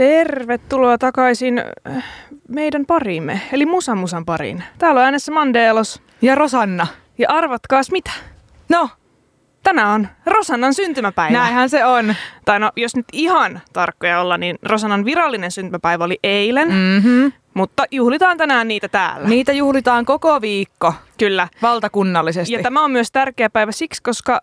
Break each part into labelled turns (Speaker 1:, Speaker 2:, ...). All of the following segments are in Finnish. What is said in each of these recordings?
Speaker 1: Tervetuloa takaisin äh, meidän pariimme, eli Musan Musan pariin. Täällä on äänessä Mandelos.
Speaker 2: Ja Rosanna.
Speaker 1: Ja arvatkaas mitä?
Speaker 2: No,
Speaker 1: Tänään on Rosannan syntymäpäivä.
Speaker 2: näinhän se on.
Speaker 1: Tai no, jos nyt ihan tarkkoja olla, niin Rosannan virallinen syntymäpäivä oli eilen, mm.
Speaker 2: Mm-hmm.
Speaker 1: mutta juhlitaan tänään niitä täällä.
Speaker 2: Niitä juhlitaan koko viikko
Speaker 1: Kyllä.
Speaker 2: valtakunnallisesti.
Speaker 1: Ja tämä on myös tärkeä päivä siksi, koska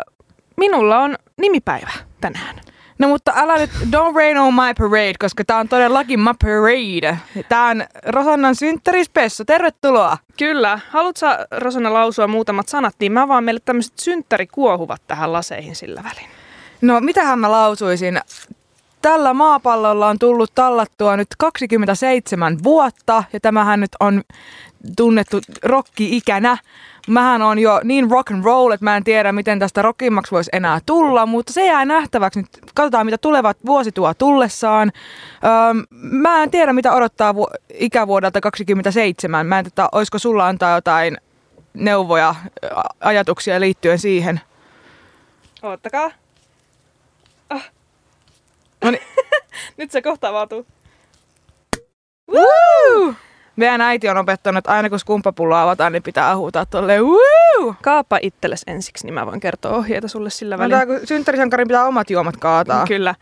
Speaker 1: minulla on nimipäivä tänään.
Speaker 2: No mutta älä nyt, don't rain on my parade, koska tää on todellakin my parade. Tää on Rosannan synttärispessu, tervetuloa.
Speaker 1: Kyllä. Haluatko Rosanna lausua muutamat sanat, niin mä vaan meille tämmöiset synttärikuohuvat tähän laseihin sillä välin.
Speaker 2: No mitähän mä lausuisin? Tällä maapallolla on tullut tallattua nyt 27 vuotta ja tämähän nyt on tunnettu rokki-ikänä. Mähän on jo niin rock and roll, että mä en tiedä, miten tästä rockimmaksi voisi enää tulla, mutta se jää nähtäväksi. Nyt katsotaan, mitä tulevat vuosi tuo tullessaan. Öö, mä en tiedä, mitä odottaa vu- ikävuodelta 27. Mä en tiedä, olisiko sulla antaa jotain neuvoja, ajatuksia liittyen siihen.
Speaker 1: Oottakaa.
Speaker 2: Niin.
Speaker 1: Nyt se kohta avautuu.
Speaker 2: Woo! Meidän äiti on opettanut, että aina kun skumppapulloa avataan, niin pitää huutaa tolleen woo!
Speaker 1: Kaapa itsellesi ensiksi, niin mä voin kertoa ohjeita sulle sillä
Speaker 2: No,
Speaker 1: välin.
Speaker 2: kun synttärisankarin pitää omat juomat kaataa.
Speaker 1: Kyllä.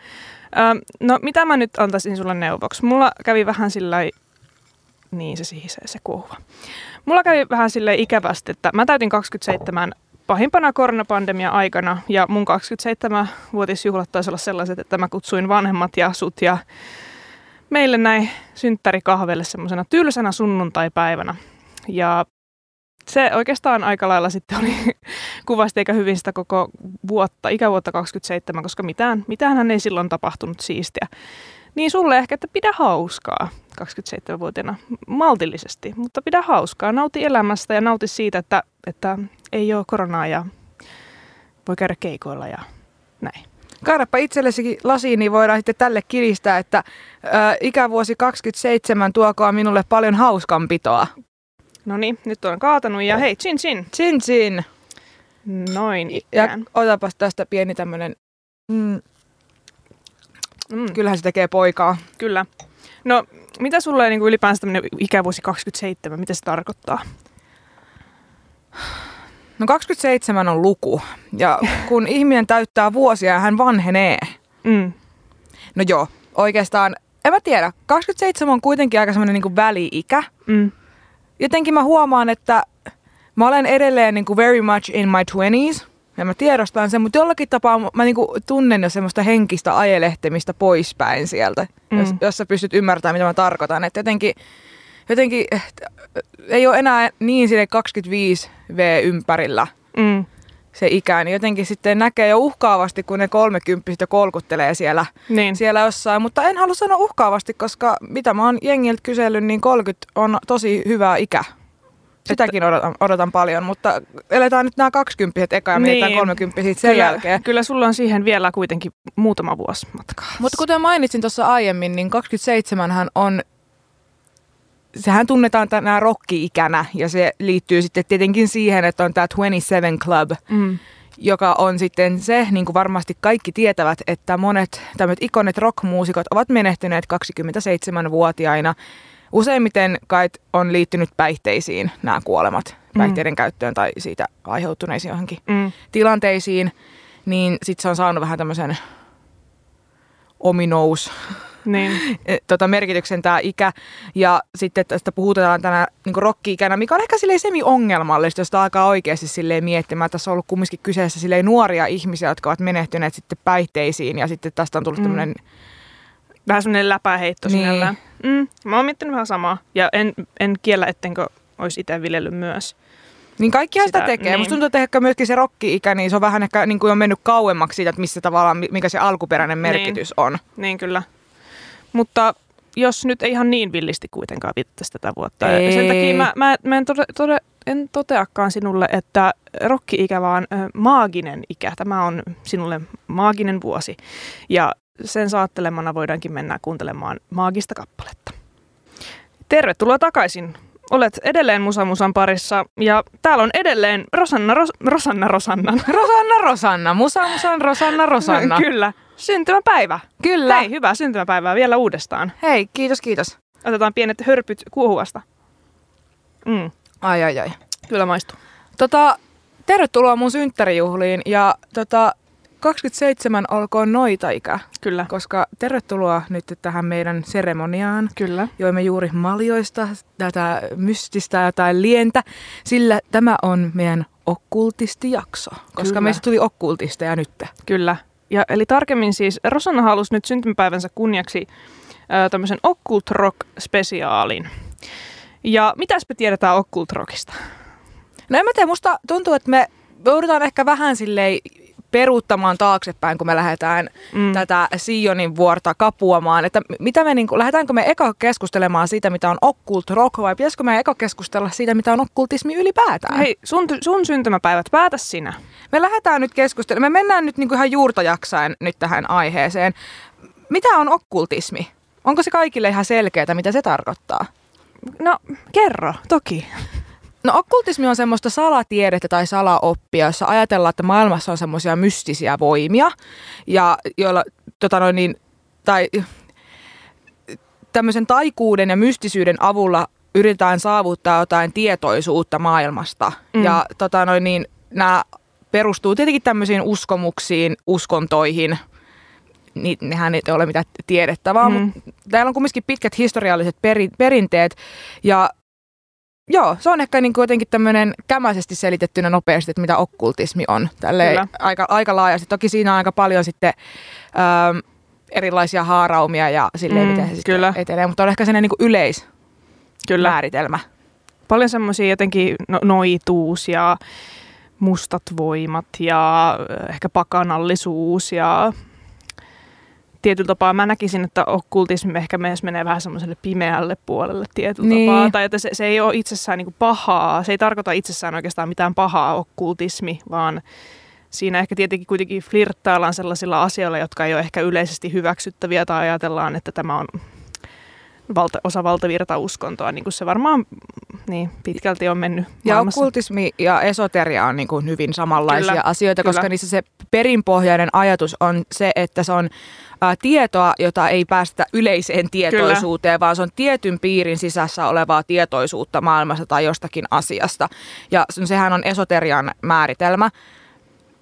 Speaker 1: Ö, no mitä mä nyt antaisin sulle neuvoksi? Mulla kävi vähän sillä niin se sihisee se kuohuva. Mulla kävi vähän sille ikävästi, että mä täytin 27 pahimpana koronapandemia aikana ja mun 27-vuotisjuhlat taisi olla sellaiset, että mä kutsuin vanhemmat ja sut ja meille näin synttärikahvelle semmoisena tylsänä sunnuntaipäivänä. Ja se oikeastaan aika lailla sitten oli kuvasti eikä hyvin sitä koko vuotta, ikävuotta 27, koska mitään, mitään ei silloin tapahtunut siistiä. Niin sulle ehkä, että pidä hauskaa 27-vuotiaana maltillisesti, mutta pidä hauskaa, nauti elämästä ja nauti siitä, että, että ei ole koronaa ja voi käydä keikoilla ja näin.
Speaker 2: Kaadapa itsellesikin lasiin, niin voidaan sitten tälle kiristää, että ö, ikävuosi 27 tuokaa minulle paljon hauskanpitoa.
Speaker 1: No niin, nyt on kaatanut ja hei, chin chin.
Speaker 2: Chin chin.
Speaker 1: Noin
Speaker 2: Ja
Speaker 1: ikään.
Speaker 2: otapas tästä pieni tämmönen, mm,
Speaker 1: Mm,
Speaker 2: kyllähän se tekee poikaa.
Speaker 1: kyllä. No, mitä sulle niin ylipäänsä tämmöinen ikävuosi 27, mitä se tarkoittaa?
Speaker 2: No 27 on luku, ja kun ihminen täyttää vuosia, hän vanhenee.
Speaker 1: Mm.
Speaker 2: No joo, oikeastaan, en mä tiedä, 27 on kuitenkin aika semmoinen niin väli-ikä.
Speaker 1: Mm.
Speaker 2: Jotenkin mä huomaan, että mä olen edelleen niin kuin very much in my 20s. Ja mä tiedostan sen, mutta jollakin tapaa mä niin kuin tunnen jo semmoista henkistä ajelehtemistä poispäin sieltä, mm. jos, jos sä pystyt ymmärtämään, mitä mä tarkoitan. Että jotenkin, jotenkin eh, ei ole enää niin sille 25 V ympärillä
Speaker 1: Mm.
Speaker 2: se ikä, niin jotenkin sitten näkee jo uhkaavasti, kun ne kolmekymppiset jo kolkuttelee siellä,
Speaker 1: Niin.
Speaker 2: siellä jossain. Mutta en halua sanoa uhkaavasti, koska mitä mä oon jengiltä kysellyt, niin 30 on tosi hyvä ikä. Sitäkin odotan, odotan paljon, mutta eletään nyt nämä 20 eka ja mietitään
Speaker 1: Niin.
Speaker 2: 30 sitten sen
Speaker 1: kyllä,
Speaker 2: jälkeen.
Speaker 1: Kyllä sulla on siihen vielä kuitenkin muutama vuosi matkaa.
Speaker 2: Mutta kuten mainitsin tuossa aiemmin, niin 27 hän on, sehän tunnetaan tänä rokki-ikänä ja se liittyy sitten tietenkin siihen, että on tämä 27 Club,
Speaker 1: Mm.
Speaker 2: joka on sitten se, niin kuin varmasti kaikki tietävät, että monet tämmöiset ikonit rockmuusikot ovat menehtyneet 27-vuotiaina. Useimmiten kai on liittynyt päihteisiin nämä kuolemat,
Speaker 1: Mm.
Speaker 2: päihteiden käyttöön tai siitä aiheutuneisiin johonkin
Speaker 1: Mm.
Speaker 2: tilanteisiin, niin sitten se on saanut vähän tämmöisen ominous
Speaker 1: Niin.
Speaker 2: eh, tota, merkityksen tämä ikä. Ja sitten tästä puhutaan tänä niin rokki-ikänä, mikä on ehkä silleen semi-ongelmallista, jos alkaa oikeasti silleen miettimään. Tässä on ollut kumminkin kyseessä silleen nuoria ihmisiä, jotka ovat menehtyneet sitten päihteisiin ja sitten tästä on tullut
Speaker 1: Mm.
Speaker 2: mm. tämmöinen
Speaker 1: Vähän semmoinen läpäheitto
Speaker 2: Niin.
Speaker 1: sinällään. Mm. Mä oon miettinyt vähän samaa. Ja en, en kiellä, ettenkö olisi itse viljellyt myös.
Speaker 2: Niin kaikkihan sitä,
Speaker 1: Sitä-
Speaker 2: tekee.
Speaker 1: niin.
Speaker 2: Musta tuntuu, että ehkä myöskin se rokki-ikä, niin se on vähän ehkä niin kuin on mennyt kauemmaksi siitä, että missä tavallaan, mikä se alkuperäinen merkitys on.
Speaker 1: Niin kyllä. Mutta jos nyt ei ihan niin villisti kuitenkaan viettäisi tätä vuotta. Ja
Speaker 2: Ei.
Speaker 1: sen takia mä, mä, mä en, tode, tode, en toteakaan sinulle, että rokki-ikä vaan maaginen ikä. Tämä on sinulle maaginen vuosi. Ja sen saattelemana voidaankin mennä kuuntelemaan maagista kappaletta. Tervetuloa takaisin. Olet edelleen Musa Musan parissa ja täällä on edelleen Rosanna, Ros, Rosanna.
Speaker 2: Rosanna, Rosanna. Musa, Musan, Rosanna, Rosanna.
Speaker 1: Kyllä. Syntymäpäivä.
Speaker 2: Kyllä.
Speaker 1: Hei, hyvää syntymäpäivää vielä uudestaan.
Speaker 2: Hei, kiitos, kiitos.
Speaker 1: Otetaan pienet hörpyt kuohuvasta. Mm,
Speaker 2: Ai, ai, ai.
Speaker 1: kyllä maistuu.
Speaker 2: Tota, tervetuloa mun synttärijuhliin ja tota, 27 olkoon noita ikä,
Speaker 1: Kyllä.
Speaker 2: koska tervetuloa nyt tähän meidän seremoniaan.
Speaker 1: Kyllä.
Speaker 2: Joimme juuri maljoista tätä mystistä jotain lientä, sillä tämä on meidän okkultistijakso, koska
Speaker 1: Kyllä.
Speaker 2: meistä tuli okkultisteja nyt.
Speaker 1: Kyllä. Ja, eli tarkemmin siis Rosanna halusi nyt syntymäpäivänsä kunniaksi ö, tämmöisen Occult Rock-spesiaalin. Ja mitäs me tiedetään Occult Rockista?
Speaker 2: No en mä tiedä, musta tuntuu, että me joudutaan ehkä vähän silleen peruuttamaan taaksepäin, kun me lähdetään
Speaker 1: Mm.
Speaker 2: tätä Sionin vuorta kapuamaan. Että mitä me, niin kuin, lähdetäänkö me eka keskustelemaan siitä, mitä on occult rock, vai pitäisikö me eka keskustella siitä, mitä on okkultismi ylipäätään?
Speaker 1: Hei, sun, sun syntymäpäivät, päätä sinä.
Speaker 2: Me lähdetään nyt keskustelemaan, me mennään nyt niin kuin ihan juurta jaksaen nyt tähän aiheeseen. Mitä on okkultismi? Onko se kaikille ihan selkeää, mitä se tarkoittaa?
Speaker 1: No, kerro, toki.
Speaker 2: No okkultismi on semmoista salatiedettä tai salaoppia, jossa ajatellaan, että maailmassa on semmoisia mystisiä voimia, ja joilla, tota noin niin, tai tämmöisen taikuuden ja mystisyyden avulla yritetään saavuttaa jotain tietoisuutta maailmasta.
Speaker 1: Mm.
Speaker 2: Ja tota noin niin, nämä perustuu tietenkin tämmöisiin uskomuksiin, uskontoihin, niin nehän ei ole mitään tiedettävää,
Speaker 1: Mm.
Speaker 2: mm. mutta täällä on kumminkin pitkät historialliset peri, perinteet, ja Joo, se on ehkä niin kuin jotenkin tämmöinen kämäisesti selitettynä nopeasti, että mitä okkultismi on.
Speaker 1: Kyllä.
Speaker 2: aika, aika laajasti. Toki siinä on aika paljon sitten ähm, erilaisia haaraumia ja silleen,
Speaker 1: Mm,
Speaker 2: miten se
Speaker 1: kyllä.
Speaker 2: etenee. Mutta on ehkä sellainen niin
Speaker 1: Kyllä.
Speaker 2: yleismääritelmä.
Speaker 1: Paljon semmoisia jotenkin no, noituus ja mustat voimat ja ö, ehkä pakanallisuus ja tietyllä tapaa mä näkisin, että okkultismi ehkä myös menee vähän semmoiselle pimeälle puolelle tietyllä
Speaker 2: Niin.
Speaker 1: tapaa. Tai että se, se ei ole itsessään niin pahaa, se ei tarkoita itsessään oikeastaan mitään pahaa okkultismi, vaan siinä ehkä tietenkin kuitenkin flirttaillaan sellaisilla asioilla, jotka ei ole ehkä yleisesti hyväksyttäviä tai ajatellaan, että tämä on valta, osa valtavirtauskontoa, niin kuin se varmaan niin, pitkälti on mennyt
Speaker 2: Ja
Speaker 1: maailmassa.
Speaker 2: okkultismi ja esoteria on niin kuin hyvin samanlaisia
Speaker 1: Kyllä,
Speaker 2: asioita, koska
Speaker 1: kyllä.
Speaker 2: niissä se perinpohjainen ajatus on se, että se on ä, tietoa, jota ei päästä yleiseen tietoisuuteen, vaan se on tietyn piirin sisässä olevaa tietoisuutta maailmassa tai jostakin asiasta. Ja se- sehän on esoterian määritelmä.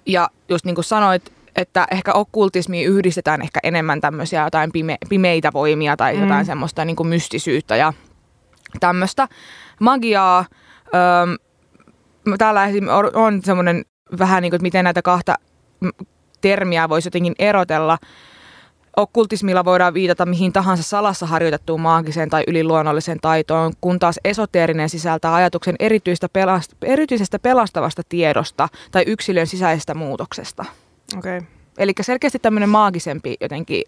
Speaker 2: Ja just niin kuin sanoit, että ehkä okkultismiin yhdistetään ehkä enemmän tämmöisiä jotain pime- pimeitä voimia tai
Speaker 1: Mm.
Speaker 2: jotain semmoista niin kuin mystisyyttä ja tämmöistä magiaa. Öö, täällä on- semmoinen vähän niin kuin, että miten näitä kahta termiä voisi jotenkin erotella. Okkultismilla voidaan viitata mihin tahansa salassa harjoitettuun maagiseen tai yliluonnolliseen taitoon, kun taas esoteerinen sisältää ajatuksen erityistä pelast- erityisestä pelastavasta tiedosta tai yksilön sisäisestä muutoksesta.
Speaker 1: Okei.
Speaker 2: Eli selkeästi tämmöinen maagisempi jotenkin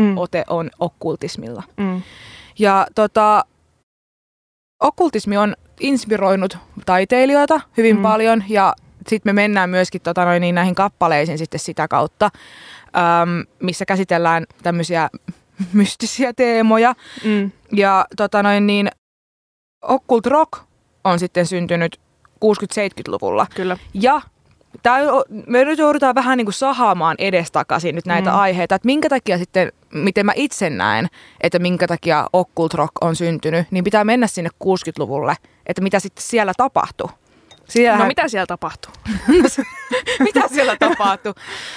Speaker 1: Mm.
Speaker 2: ote on okkultismilla.
Speaker 1: Mm.
Speaker 2: Ja tota, okkultismi on inspiroinut taiteilijoita hyvin
Speaker 1: mm.
Speaker 2: paljon ja sitten me mennään myöskin tota noin, niin näihin kappaleisiin sitten sitä kautta, äm, missä käsitellään tämmöisiä mystisiä teemoja.
Speaker 1: Mm.
Speaker 2: Ja tota noin, niin, occult rock on sitten syntynyt 60-70-luvulla.
Speaker 1: Kyllä.
Speaker 2: Ja tää, me nyt joudutaan vähän niin kuin sahaamaan edestakaisin nyt näitä
Speaker 1: Mm.
Speaker 2: aiheita, että minkä takia sitten, miten mä itse näen, että minkä takia occult rock on syntynyt, niin pitää mennä sinne 60-luvulle, että mitä sitten siellä tapahtui. Siellähän,
Speaker 1: No mitä siellä tapahtuu?
Speaker 2: mitä siellä tapahtui?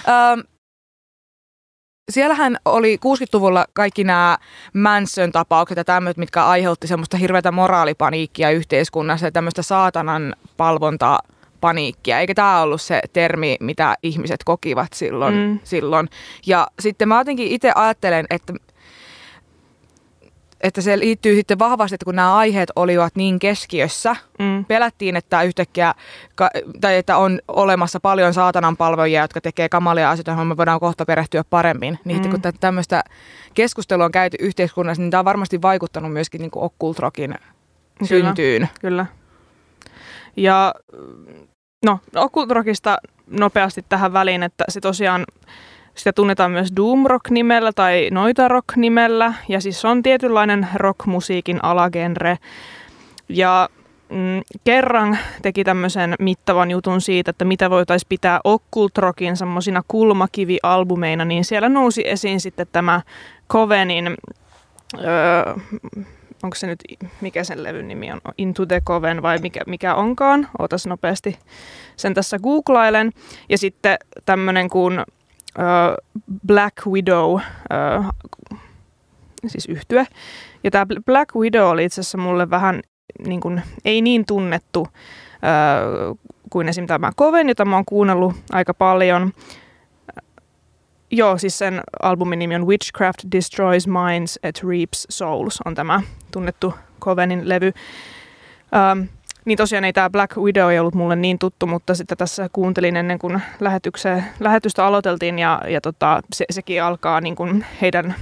Speaker 2: Öm, siellähän oli 60-luvulla kaikki nämä Manson-tapaukset ja tämmöiset, mitkä aiheutti semmoista hirveätä moraalipaniikkia yhteiskunnassa ja tämmöistä saatanan palvontaa paniikkia. Eikä tämä ollut se termi, mitä ihmiset kokivat silloin.
Speaker 1: Mm.
Speaker 2: Silloin. Ja sitten mä jotenkin itse ajattelen, että että se liittyy sitten vahvasti, että kun nämä aiheet olivat niin keskiössä,
Speaker 1: Mm.
Speaker 2: pelättiin, että yhtäkkiä, tai että on olemassa paljon saatanan palvojia, jotka tekee kamalia asioita, joihin me voidaan kohta perehtyä paremmin. Niin
Speaker 1: Mm.
Speaker 2: kun tä- tämmöistä keskustelua on käyty yhteiskunnassa, niin tämä on varmasti vaikuttanut myöskin niin kuin Occult Rockin
Speaker 1: Kyllä.
Speaker 2: syntyyn.
Speaker 1: Kyllä. Ja no, Occult Rockista nopeasti tähän väliin, että se tosiaan sitä tunnetaan myös Doom Rock nimellä tai Noita Rock nimellä. Ja siis on tietynlainen rockmusiikin alagenre. Ja mm, kerran teki tämmöisen mittavan jutun siitä, että mitä voitaisiin pitää Occult Rockin semmoisina kulmakivialbumeina, niin siellä nousi esiin sitten tämä Covenin, öö, onko se nyt, mikä sen levyn nimi on, Into the Coven vai mikä, mikä onkaan, ootas nopeasti sen tässä googlailen. Ja sitten tämmöinen kuin öö, Black Widow, öö, siis yhtye. Ja tämä Black Widow oli itse asiassa mulle vähän niin kuin, ei niin tunnettu öö, kuin esim. tämä Coven, jota mä oon kuunnellut aika paljon. Joo, siis sen albumin nimi on Witchcraft Destroys Minds and Reaps Souls, on tämä tunnettu Covenin levy. Ähm, niin tosiaan ei tämä Black Widow ei ollut mulle niin tuttu, mutta sitten tässä kuuntelin ennen kuin lähetystä aloiteltiin ja, ja tota, se, sekin alkaa niin kuin heidän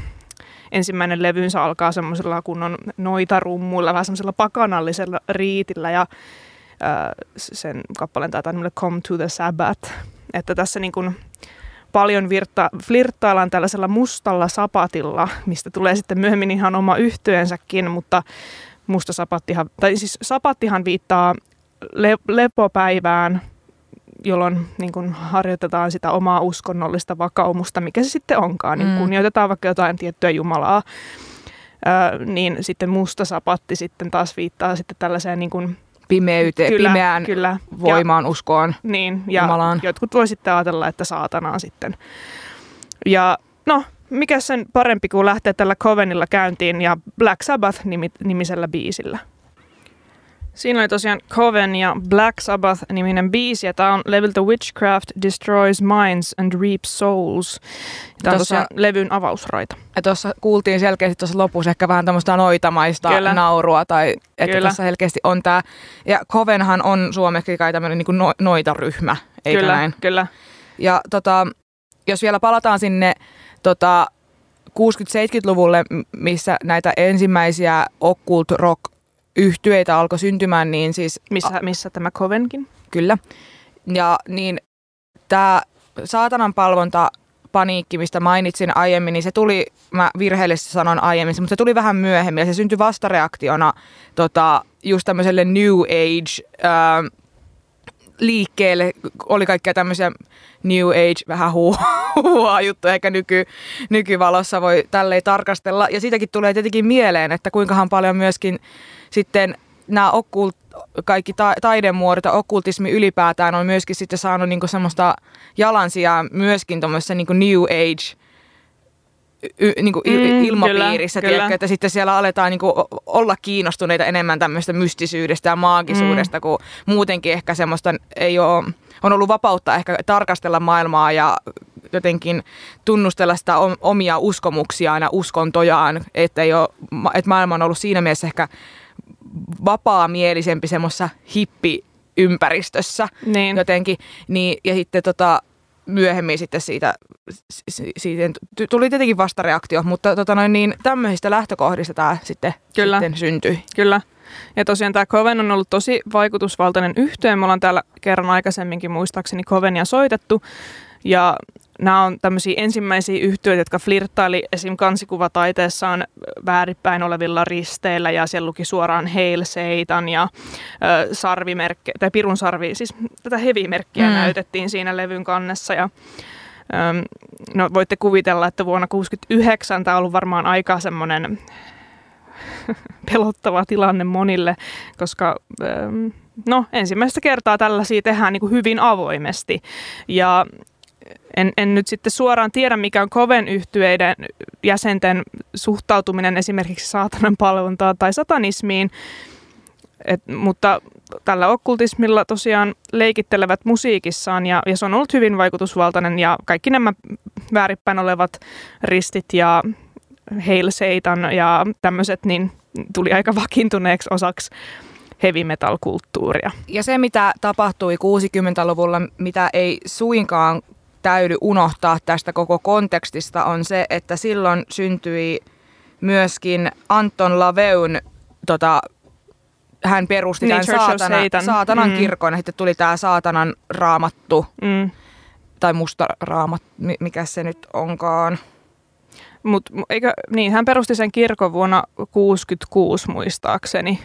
Speaker 1: ensimmäinen levynsä alkaa semmoisella kunnon noitarummuilla, vähän semmoisella pakanallisella riitillä ja ää, sen kappaleen taitaa nimelle Come to the Sabbath. Että tässä niin kuin paljon virta, flirttaillaan tällaisella mustalla sapatilla, mistä tulee sitten myöhemmin ihan oma yhtyensäkin, mutta musta sapattihan, tai siis sapattihan viittaa le, lepopäivään, jolloin niin kuin harjoitetaan sitä omaa uskonnollista vakaumusta, mikä se sitten onkaan. Niin mm. kunnioitetaan vaikka jotain tiettyä Jumalaa, ö, niin sitten musta sapatti sitten taas viittaa sitten tällaiseen niin kuin
Speaker 2: pimeyteen, kyllä, pimeään kyllä. voimaan, ja, uskoon,
Speaker 1: niin, ja Jumalaan. Jotkut voi sitten ajatella, että saatanaa sitten. Ja no, mikä sen parempi kuin lähteä tällä Covenilla käyntiin ja Black Sabbath-nimisellä biisillä. Siinä oli tosiaan Coven ja Black Sabbath-niminen biisi, ja tämä on leveltä Witchcraft Destroys Minds and Reaps Souls. Tämä on tosiaan levyn avausraita.
Speaker 2: Ja tuossa kuultiin selkeästi tuossa lopussa ehkä vähän tämmöistä noitamaista Kyllä. naurua, tai että Kyllä. tässä selkeästi on tämä. Ja Covenhan on suomeksi kai tämmöinen niin no, noitaryhmä, eikö
Speaker 1: Kyllä,
Speaker 2: näin?
Speaker 1: Kyllä.
Speaker 2: Ja tota, jos vielä palataan sinne tota, 60-70-luvulle, missä näitä ensimmäisiä occult rock yhtyeitä alkoi syntymään, niin siis...
Speaker 1: Missä, missä tämä Covenkin?
Speaker 2: Kyllä. Ja niin tämä saatanan palvonta paniikki, mistä mainitsin aiemmin, niin se tuli, mä virheellisesti sanon aiemmin, mutta se tuli vähän myöhemmin ja se syntyi vastareaktiona tota, just tämmöiselle New Age ää, liikkeelle. Oli kaikkea tämmöisiä New Age, vähän huuhaa juttuja, eikä nyky, nykyvalossa voi tälleen tarkastella. Ja siitäkin tulee tietenkin mieleen, että kuinkahan paljon myöskin sitten nämä okkult, kaikki ta- taidemuodot ja okkultismi ylipäätään on myöskin sitten saanut niinku semmoista jalansijaa myöskin tuommoisessa niinku New Age y, niinku mm, ilmapiirissä, kyllä, tiedätkö, että sitten siellä aletaan niinku olla kiinnostuneita enemmän tämmöistä mystisyydestä ja maagisuudesta, mm. kun muutenkin ehkä semmoista ei ole, on ollut vapautta ehkä tarkastella maailmaa ja jotenkin tunnustella sitä omia uskomuksiaan ja uskontojaan, että, ei ole, että maailma on ollut siinä mielessä ehkä vapaamielisempi semmoisessa hippiympäristössä niin. jotenkin. Niin, ja sitten tota, myöhemmin sitten siitä, siitä tuli tietenkin vastareaktio, mutta tota noin, niin tämmöisistä lähtökohdista tämä sitten, Kyllä. sitten syntyi.
Speaker 1: Kyllä. Ja tosiaan tämä Coven on ollut tosi vaikutusvaltainen yhteen. Me ollaan täällä kerran aikaisemminkin muistaakseni Covenia soitettu. Ja nämä on tämmöisiä ensimmäisiä yhtiöitä, jotka flirttaili esim. kansikuvataiteessaan väärinpäin olevilla risteillä ja siellä luki suoraan Hail Satan ja ö, sarvimerkki, tai pirun sarvi, siis tätä hevimerkkiä mm. näytettiin siinä levyn kannessa ja ö, no voitte kuvitella, että vuonna 1969 tämä on ollut varmaan aika semmoinen pelottava tilanne monille, koska no ensimmäistä kertaa tällaisia tehdään niin kuin hyvin avoimesti ja en, en nyt sitten suoraan tiedä, mikä on koven yhtyeiden jäsenten suhtautuminen esimerkiksi saatanan palvontaan tai satanismiin, Et, mutta tällä okkultismilla tosiaan leikittelevät musiikissaan ja, ja se on ollut hyvin vaikutusvaltainen ja kaikki nämä väärinpäin olevat ristit ja Hail Satan ja tämmöiset niin tuli aika vakiintuneeksi osaksi heavy metal-kulttuuria.
Speaker 2: Ja se, mitä tapahtui 60-luvulla, mitä ei suinkaan täydy unohtaa tästä koko kontekstista on se, että silloin syntyi myöskin Anton Laveun, tota, hän perusti niin, tämän saatana, Satan. saatanan mm. kirkon, ja sitten tuli tämä saatanan raamattu, mm. tai musta raamat, mikä se nyt onkaan.
Speaker 1: Mut, eikö, niin, hän perusti sen kirkon vuonna 1966 muistaakseni.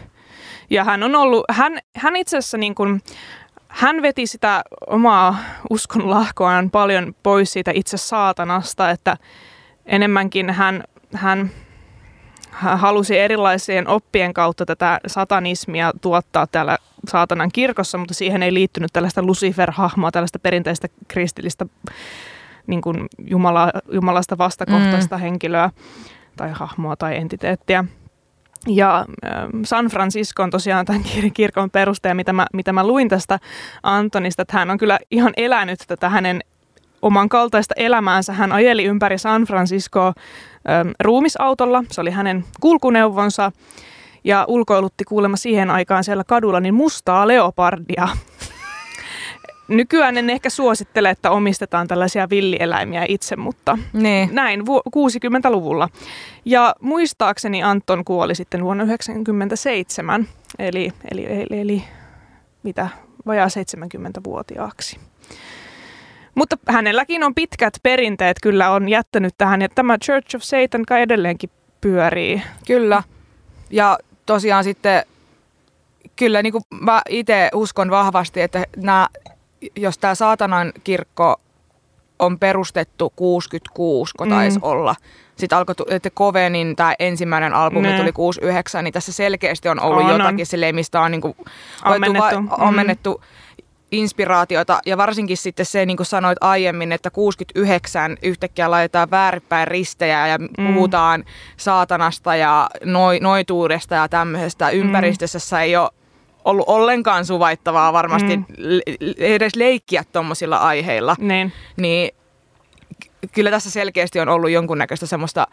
Speaker 1: Ja hän on ollut, hän, hän itse asiassa niin kuin, hän veti sitä omaa uskon lahkoaan paljon pois siitä itse saatanasta, että enemmänkin hän, hän halusi erilaisien oppien kautta tätä satanismia tuottaa täällä saatanan kirkossa, mutta siihen ei liittynyt tällaista Lucifer-hahmoa, tällaista perinteistä kristillistä niin kuin Jumala, Jumalasta vastakohtaista mm. henkilöä tai hahmoa tai entiteettiä. Ja San Francisco on tosiaan tämän kirkon perustaja, mitä mä, mitä mä luin tästä Antonista, että hän on kyllä ihan elänyt tätä hänen oman kaltaista elämäänsä. Hän ajeli ympäri San Franciscoa ruumisautolla, se oli hänen kulkuneuvonsa, ja ulkoilutti kuulemma siihen aikaan siellä kadulla niin mustaa leopardia. Nykyään en ehkä suosittele, että omistetaan tällaisia villieläimiä itse, mutta
Speaker 2: niin.
Speaker 1: näin vu- 60-luvulla. Ja muistaakseni Anton kuoli sitten vuonna 1997, eli, eli, eli, eli mitä, vajaa 70-vuotiaaksi. Mutta hänelläkin on pitkät perinteet kyllä on jättänyt tähän, ja tämä Church of Satan kai edelleenkin pyörii.
Speaker 2: Kyllä. Ja tosiaan sitten, kyllä niin kuin mä itse uskon vahvasti, että nämä, jos tämä saatanan kirkko on perustettu 66, kun taisi mm. olla. Sitten alkoi, että Kovenin tämä ensimmäinen albumi ne. tuli 69, niin tässä selkeästi on ollut on, jotakin on. silleen, mistä on niin kuin, ammennettu. Va- mm. ammennettu inspiraatiota ja varsinkin sitten se, niin kuin sanoit aiemmin, että 69 yhtäkkiä laitetaan väärinpäin ristejä ja mm. puhutaan saatanasta ja noi, noituudesta ja tämmöisestä mm. ympäristössä ei ole ollut ollenkaan suvaittavaa varmasti mm. edes leikkiä tuommoisilla aiheilla.
Speaker 1: Niin.
Speaker 2: niin kyllä tässä selkeästi on ollut jonkunnäköistä semmoista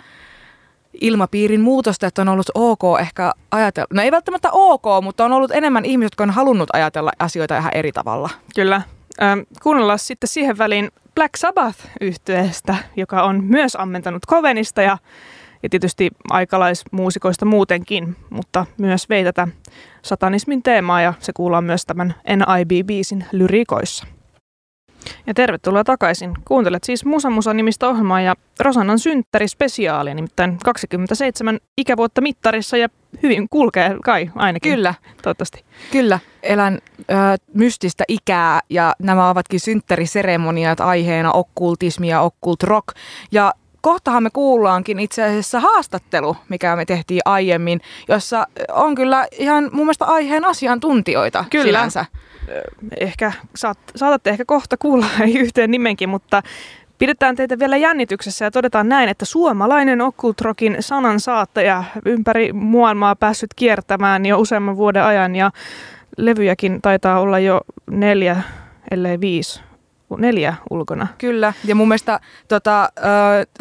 Speaker 2: ilmapiirin muutosta, että on ollut ok ehkä ajatella, no ei välttämättä ok, mutta on ollut enemmän ihmisiä, jotka on halunnut ajatella asioita ihan eri tavalla.
Speaker 1: Kyllä. Ähm, kuunnellaan sitten siihen väliin Black sabbath yhtyeestä joka on myös ammentanut Covenista ja, ja tietysti aikalaismuusikoista muutenkin, mutta myös vei tätä satanismin teemaa ja se kuullaan myös tämän NIB-biisin lyrikoissa. Ja tervetuloa takaisin. Kuuntelet siis Musa Musa nimistä ohjelmaa ja Rosannan synttärispesiaalia, nimittäin 27 ikävuotta mittarissa ja hyvin kulkee kai ainakin.
Speaker 2: Kyllä.
Speaker 1: Toivottavasti.
Speaker 2: Kyllä. Elän ö, mystistä ikää ja nämä ovatkin synttäriseremoniat aiheena okkultismi ja okkult rock. Ja kohtahan me kuullaankin itse asiassa haastattelu, mikä me tehtiin aiemmin, jossa on kyllä ihan mun mielestä aiheen asiantuntijoita
Speaker 1: Kyllä. Sinänsä ehkä saat, saatatte ehkä kohta kuulla yhteen nimenkin, mutta Pidetään teitä vielä jännityksessä ja todetaan näin, että suomalainen okkultrokin sanan saattaja ympäri maailmaa päässyt kiertämään jo useamman vuoden ajan ja levyjäkin taitaa olla jo neljä, ellei viisi neljä ulkona.
Speaker 2: Kyllä, ja mun mielestä tota,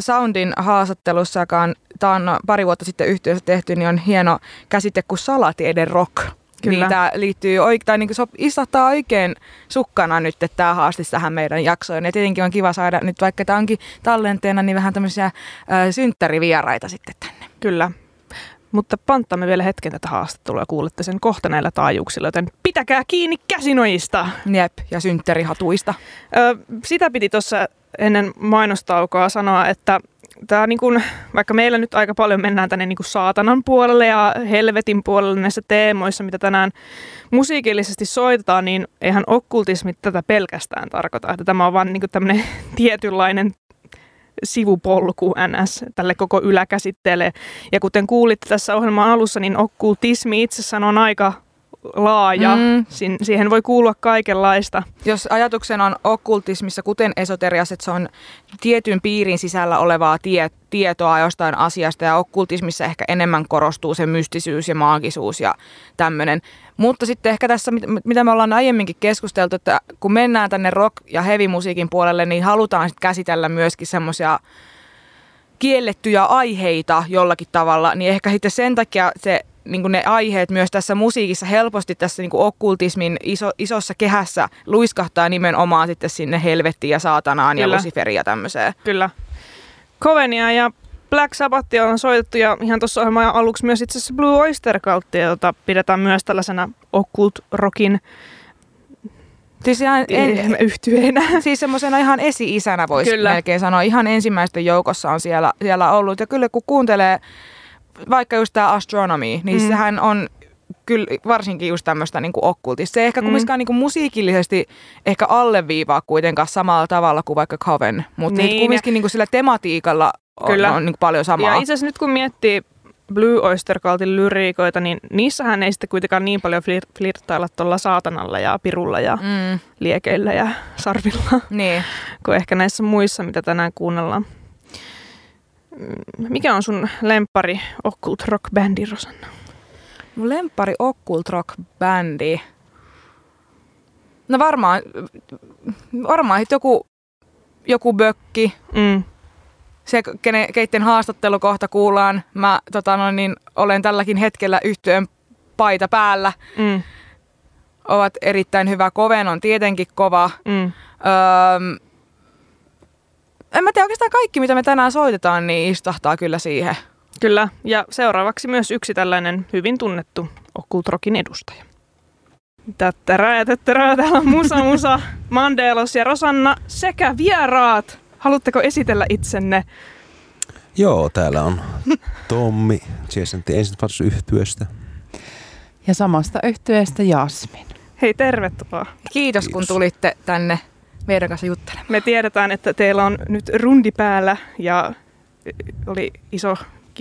Speaker 2: Soundin haastattelussakaan, tämä on pari vuotta sitten yhteydessä tehty, niin on hieno käsite kuin salatieden rock. Kyllä. Niin tämä liittyy oikein, niin se istahtaa oikein sukkana nyt, että tämä haastisi tähän meidän jaksoon. Ja tietenkin on kiva saada nyt, vaikka tämä onkin tallenteena, niin vähän tämmöisiä äh, synttärivieraita sitten tänne.
Speaker 1: Kyllä. Mutta panttamme vielä hetken tätä haastattelua ja kuulette sen kohta näillä taajuuksilla, joten pitäkää kiinni käsinojista.
Speaker 2: Jep, ja synttärihatuista.
Speaker 1: Ö, sitä piti tuossa ennen mainostaukoa sanoa, että tämä niin kuin, vaikka meillä nyt aika paljon mennään tänne niin kuin saatanan puolelle ja helvetin puolelle näissä teemoissa, mitä tänään musiikillisesti soitetaan, niin eihän okkultismi tätä pelkästään tarkoita. Että tämä on vain niin tämmöinen tietynlainen sivupolku NS tälle koko yläkäsitteelle. Ja kuten kuulitte tässä ohjelman alussa, niin okkultismi itsessään on aika laaja. Mm. Si- siihen voi kuulua kaikenlaista.
Speaker 2: Jos ajatuksena on okkultismissa, kuten esoteriassa, että se on tietyn piirin sisällä olevaa tie- tietoa jostain asiasta ja okkultismissa ehkä enemmän korostuu se mystisyys ja maagisuus ja tämmöinen. Mutta sitten ehkä tässä, mitä me ollaan aiemminkin keskusteltu, että kun mennään tänne rock- ja heavy-musiikin puolelle, niin halutaan sitten käsitellä myöskin semmoisia kiellettyjä aiheita jollakin tavalla, niin ehkä sitten sen takia se niin ne aiheet myös tässä musiikissa helposti tässä niin okkultismin iso, isossa kehässä luiskahtaa nimenomaan sitten sinne helvettiin ja saatanaan Kyllä. ja Luciferiin ja tämmöiseen.
Speaker 1: Kyllä. Covenia ja Black Sabbathia on soitettu ja ihan tuossa ohjelman aluksi myös itse asiassa Blue Oyster Cultia, jota pidetään myös tällaisena occult rockin
Speaker 2: Siis ihan
Speaker 1: en, yhtyeenä.
Speaker 2: Siis semmoisena ihan esi-isänä voisi melkein sanoa. Ihan ensimmäisten joukossa on siellä, siellä ollut. Ja kyllä kun kuuntelee vaikka just tämä astronomy, niin mm. sehän on kyllä varsinkin just tämmöistä niin okkultista. Se ei ehkä
Speaker 1: Mm.
Speaker 2: kumminkaan niin musiikillisesti ehkä alleviivaa kuitenkaan samalla tavalla kuin vaikka Coven, mutta
Speaker 1: Niin,
Speaker 2: kumminkin niin sillä tematiikalla on,
Speaker 1: Kyllä.
Speaker 2: on niin paljon samaa.
Speaker 1: Ja itse asiassa nyt kun miettii Blue Oyster Cultin lyriikoita, niin niissähän ei sitten kuitenkaan niin paljon flir- flirttailla tuolla saatanalla ja pirulla ja
Speaker 2: Mm,
Speaker 1: liekeillä ja sarvilla
Speaker 2: niin.
Speaker 1: kuin ehkä näissä muissa, mitä tänään kuunnellaan. Mm, Mikä on sun lempari occult rock bändi, Rosanna?
Speaker 2: Mun lemppari occult rock bändi. No varmaan, varmaan joku, joku bökki,
Speaker 1: Mm.
Speaker 2: se, kene, keitten haastattelu kohta kuullaan. Mä tota, no, niin, olen tälläkin hetkellä yhtyön paita päällä.
Speaker 1: Mm.
Speaker 2: Ovat erittäin hyvä. Koven on tietenkin kova.
Speaker 1: Mm.
Speaker 2: Öö, en mä tiedä, oikeastaan kaikki, mitä me tänään soitetaan, niin istahtaa kyllä siihen.
Speaker 1: Kyllä, ja seuraavaksi myös yksi tällainen hyvin tunnettu occult rockin edustaja. Tättärää ja tättärää, täällä on Musa Musa, Mandelos ja Rosanna sekä vieraat. Haluatteko esitellä itsenne?
Speaker 3: Joo, täällä on Tommi Jason ensin yhtyöstä.
Speaker 4: Ja samasta yhtyeestä Jasmin.
Speaker 1: Hei, tervetuloa.
Speaker 2: Kiitos, kun
Speaker 3: Kiitos.
Speaker 2: tulitte tänne meidän kanssa juttelemaan.
Speaker 1: Me tiedetään, että teillä on nyt rundi päällä ja oli iso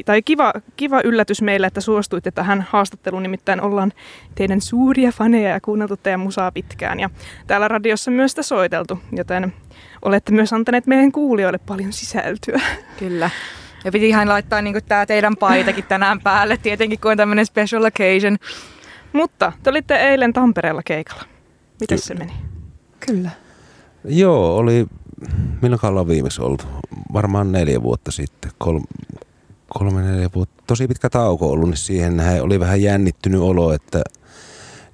Speaker 1: tai kiva, kiva yllätys meille, että suostuitte tähän haastatteluun. Nimittäin ollaan teidän suuria faneja ja kuunneltu teidän musaa pitkään. Ja täällä radiossa myös sitä soiteltu, joten olette myös antaneet meidän kuulijoille paljon sisältöä.
Speaker 2: Kyllä. Ja piti ihan laittaa niin tämä teidän paitakin tänään päälle, tietenkin kun on tämmöinen special occasion.
Speaker 1: Mutta te olitte eilen Tampereella keikalla. Miten se meni?
Speaker 4: Kyllä.
Speaker 3: Joo, oli, milloin ollaan viimeksi ollut? Varmaan neljä vuotta sitten, Kol, kolme neljä vuotta. Tosi pitkä tauko ollut, niin siihen oli vähän jännittynyt olo, että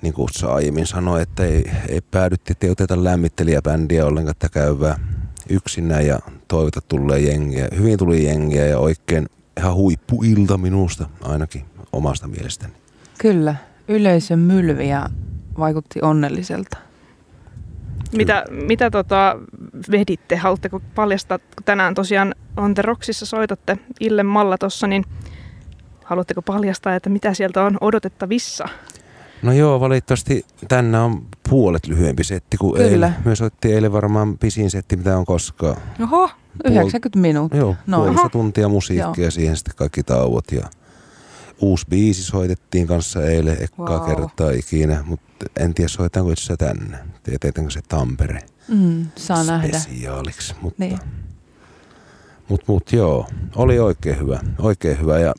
Speaker 3: niin kuin sä aiemmin sanoi, että ei, ei päädyttiin, että ei oteta lämmittelijäbändiä ollenkaan, että käyvää yksinään ja toivota tulee jengiä. Hyvin tuli jengiä ja oikein ihan huippuilta minusta ainakin omasta mielestäni.
Speaker 4: Kyllä. Yleisön mylviä vaikutti onnelliselta.
Speaker 1: Mitä, mitä tota veditte? Haluatteko paljastaa, kun tänään tosiaan on The Rocksissa soitatte Ille Malla tossa, niin haluatteko paljastaa, että mitä sieltä on odotettavissa?
Speaker 3: No joo, valitettavasti tänään on puolet lyhyempi setti kuin
Speaker 4: Kyllä.
Speaker 3: eilen. Me soittiin eilen varmaan pisin setti, mitä on koskaan.
Speaker 2: Oho,
Speaker 4: 90 minuuttia.
Speaker 3: Joo,
Speaker 4: Noin.
Speaker 3: puolesta tuntia musiikkia
Speaker 4: Joo.
Speaker 3: siihen sitten kaikki tauot. Ja uusi biisi soitettiin kanssa eilen ekkaa
Speaker 2: Wow.
Speaker 3: kertaa ikinä, mutta en tiedä soitetaanko itse tänne. Tietääkö se Tampere
Speaker 4: Mm, saa nähdä.
Speaker 3: spesiaaliksi. Mutta,
Speaker 4: Niin.
Speaker 3: mut, mut joo, oli oikein hyvä. Oikein hyvä ja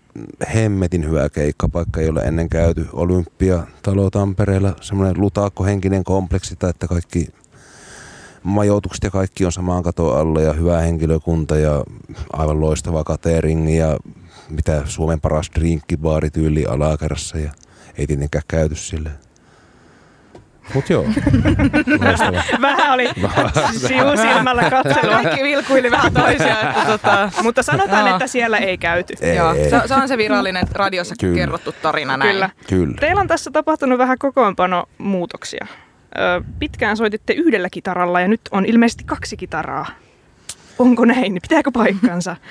Speaker 3: hemmetin hyvä keikkapaikka, ei ole ennen käyty Olympiatalo Tampereella. Semmoinen lutaakkohenkinen kompleksi, että kaikki majoitukset ja kaikki on samaan katon alla ja hyvä henkilökunta ja aivan loistava catering ja mitä Suomen paras drinkkibaari tyyli alakerrassa ja ei tietenkään käyty sille. Mut joo.
Speaker 1: Vähän oli sivu silmällä katselua.
Speaker 2: kaikki vilkuili vähän toisiaan. Tota,
Speaker 1: Mutta sanotaan, että siellä ei käyty.
Speaker 3: Ei,
Speaker 2: joo,
Speaker 3: ei.
Speaker 2: se, se, on se virallinen radiossa
Speaker 3: Kyllä.
Speaker 2: kerrottu tarina näin.
Speaker 1: Kyllä.
Speaker 3: Kyllä.
Speaker 1: Teillä on tässä tapahtunut vähän kokoonpanomuutoksia. Ö, pitkään soititte yhdellä kitaralla ja nyt on ilmeisesti kaksi kitaraa. Onko näin? Pitääkö paikkansa?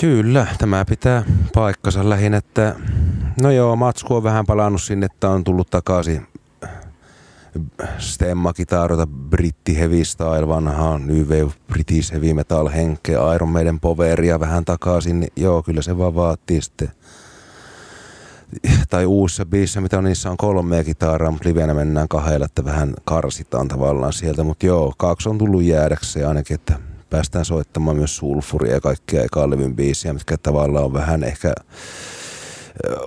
Speaker 3: Kyllä, tämä pitää paikkansa lähinnä, että no joo, Matsku on vähän palannut sinne, että on tullut takaisin. Stemmakitaroita, britti heavy style, vanhaa New Wave British heavy metal henkeä, Iron Maiden poveria vähän takaisin, niin joo, kyllä se vaan vaatii sitten. Tai uusissa biisissä, mitä on, niissä on kolmea kitaraa, mutta livenä mennään kahdella, että vähän karsitaan tavallaan sieltä, mutta joo, kaksi on tullut jäädäkseen ainakin, että päästään soittamaan myös sulfuria ja kaikkia ekaan levyn biisiä, mitkä tavallaan on vähän ehkä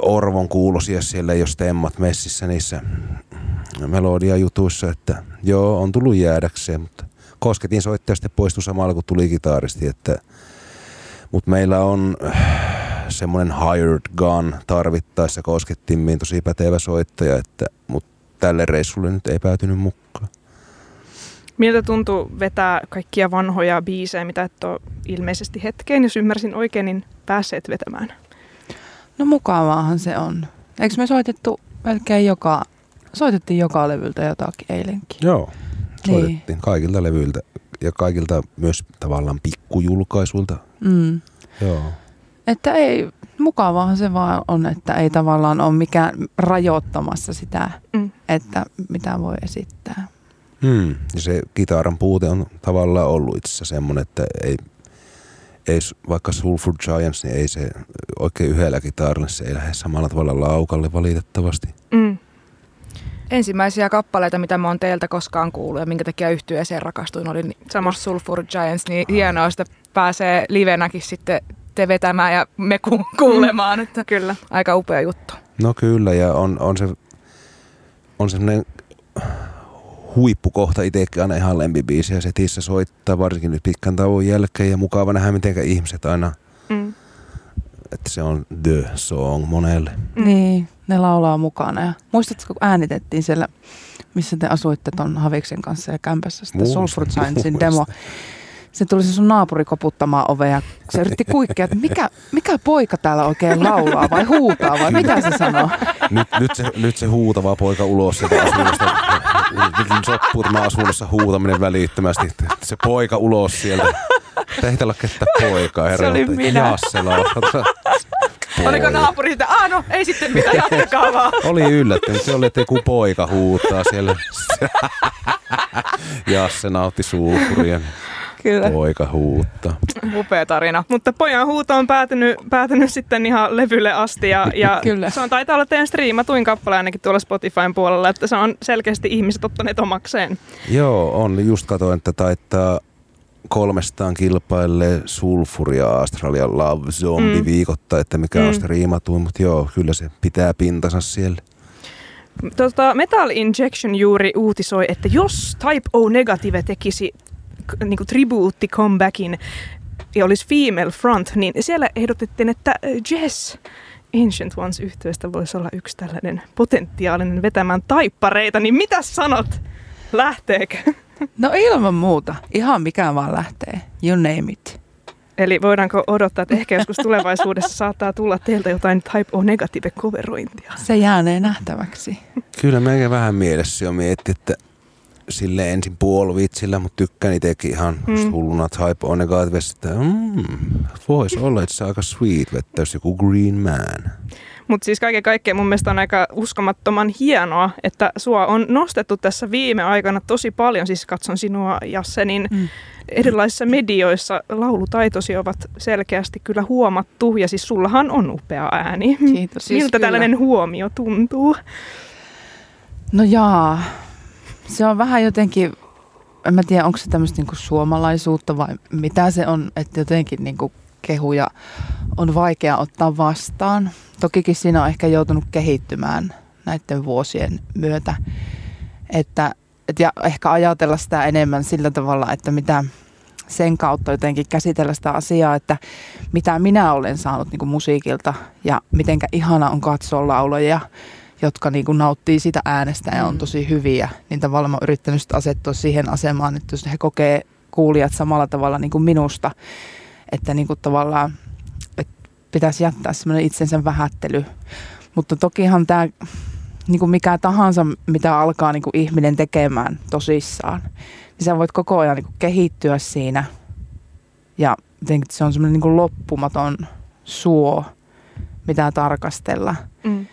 Speaker 3: Orvon kuulosia siellä, jos temmat messissä niissä melodiajutuissa, että joo, on tullut jäädäkseen, mutta kosketin soittaja sitten poistui samalla kun tuli kitaristi, että mutta meillä on äh, semmoinen hired gun tarvittaessa koskettimmiin tosi pätevä soittaja, että, mutta tälle reissulle nyt ei päätynyt mukaan.
Speaker 1: Miltä tuntuu vetää kaikkia vanhoja biisejä, mitä et ole ilmeisesti hetkeen, jos ymmärsin oikein, niin päässeet vetämään?
Speaker 4: No mukavaahan se on. Eikö me soitettu melkein joka, soitettiin joka levyltä jotakin eilenkin?
Speaker 3: Joo,
Speaker 4: Niin.
Speaker 3: soitettiin kaikilta levyiltä ja kaikilta myös tavallaan pikkujulkaisuilta.
Speaker 4: Mm.
Speaker 3: Joo.
Speaker 4: Että ei, Mukavaahan se vaan on, että ei tavallaan ole mikään rajoittamassa sitä,
Speaker 1: Mm.
Speaker 4: että mitä voi esittää.
Speaker 3: Hmm. Ja se kitaran puute on tavallaan ollut itse asiassa semmoinen, että ei, ei, vaikka Sulfur Giants, niin ei se oikein yhdellä kitaralla, se ei lähde samalla tavalla laukalle valitettavasti.
Speaker 1: Mm.
Speaker 2: Ensimmäisiä kappaleita, mitä mä oon teiltä koskaan kuullut ja minkä takia yhtyeeseen rakastuin, oli ni-
Speaker 1: Sama.
Speaker 2: Sulfur Giants. Niin hienoa, että pääsee livenäkin sitten te vetämään ja me ku- kuulemaan. Että
Speaker 1: Kyllä.
Speaker 2: aika upea juttu.
Speaker 3: No kyllä, ja on, on se on semmoinen huippukohta itsekin aina ihan lempibiisi ja setissä soittaa varsinkin nyt pitkän tauon jälkeen ja mukava nähdä miten ihmiset aina,
Speaker 1: Mm.
Speaker 3: että se on the song monelle.
Speaker 4: Niin, ne laulaa mukana. Ja muistatko, kun äänitettiin siellä, missä te asuitte ton Haviksen kanssa ja kämpässä sitä Sulfur Giantsin
Speaker 3: muistan.
Speaker 4: demo. Se tuli se sun naapuri koputtamaan ovea ja se yritti kuikkia, että mikä, mikä poika täällä oikein laulaa vai huutaa vai mitä se sanoo?
Speaker 3: Nyt, nyt, se, nyt se huutava poika ulos sieltä asunnosta. Soppuu tämä asunnossa huutaminen välittömästi. Se poika ulos sieltä. Tehtä olla kettä poikaa. Herra,
Speaker 4: Se oli minä.
Speaker 3: Jasse laulaa.
Speaker 2: Oliko naapuri sitten, ah no ei sitten mitään, jatkakaa vaan.
Speaker 3: Oli yllättynyt. Se oli, että joku poika huutaa siellä. Jasse nautti suuhurien.
Speaker 4: Kyllä.
Speaker 3: Poika huuttaa.
Speaker 2: Upea tarina.
Speaker 1: Mutta pojan huuto on päätynyt, päätynyt sitten ihan levylle asti ja, ja
Speaker 4: Kyllä.
Speaker 1: se on taitaa olla teidän striimatuin kappale ainakin tuolla Spotifyn puolella, että se on selkeästi ihmiset ottaneet omakseen.
Speaker 3: Joo, on. Just katoin, että taittaa kolmestaan kilpaille Sulfur ja Australian Love Zombie
Speaker 1: Mm.
Speaker 3: viikoittain, että mikä
Speaker 1: Mm.
Speaker 3: mm. on striimatuin, mutta joo, kyllä se pitää pintansa siellä.
Speaker 1: Tota, Metal Injection juuri uutisoi, että jos Type O Negative tekisi k- niinku tribuutti comebackin ja olisi female front, niin siellä ehdotettiin, että Jess Ancient Ones yhteystä voisi olla yksi tällainen potentiaalinen vetämään taippareita, niin mitä sanot? Lähteekö?
Speaker 4: No ilman muuta. Ihan mikä vaan lähtee. You name it.
Speaker 1: Eli voidaanko odottaa, että ehkä joskus tulevaisuudessa saattaa tulla teiltä jotain Type O Negative coverointia?
Speaker 4: Se jäänee nähtäväksi.
Speaker 3: Kyllä meikä vähän mielessä jo mietti, että sille ensin puolivitsillä, mutta tykkään itsekin ihan
Speaker 1: Mm.
Speaker 3: mm. hulluna Type O Negativessa, että mm, voisi olla, että se aika sweet vettäisi joku Green Man.
Speaker 1: Mutta siis kaiken kaikkiaan mun mielestä on aika uskomattoman hienoa, että sua on nostettu tässä viime aikana tosi paljon. Siis katson sinua, Jasse, niin
Speaker 4: Mm.
Speaker 1: erilaisissa medioissa laulutaitosi ovat selkeästi kyllä huomattu. Ja siis sullahan on upea ääni.
Speaker 4: Kiitos.
Speaker 2: Siis
Speaker 1: Miltä
Speaker 2: kyllä.
Speaker 1: tällainen huomio tuntuu?
Speaker 4: No jaa, se on vähän jotenkin, en mä tiedä onko se tämmöistä niinku suomalaisuutta vai mitä se on, että jotenkin niinku kehuja on vaikea ottaa vastaan. Tokikin siinä on ehkä joutunut kehittymään näiden vuosien myötä, että et ja ehkä ajatella sitä enemmän sillä tavalla, että mitä sen kautta jotenkin käsitellä sitä asiaa, että mitä minä olen saanut niin musiikilta ja mitenkä ihana on katsoa laulajia, jotka niin kuin nauttii siitä äänestä ja on
Speaker 2: Mm.
Speaker 4: tosi hyviä, niin tavallaan mä oon yrittänyt asettua siihen asemaan, että jos he kokee kuulijat samalla tavalla niin kuin minusta, että niin kuin tavallaan että pitäisi jättää semmoinen itsensä vähättely. Mutta tokihan tämä niin kuin mikä tahansa, mitä alkaa niin kuin ihminen tekemään tosissaan, niin sä voit koko ajan niin kuin kehittyä siinä. Ja se on semmoinen niin kuin loppumaton suo, mitä tarkastella.
Speaker 1: Mm.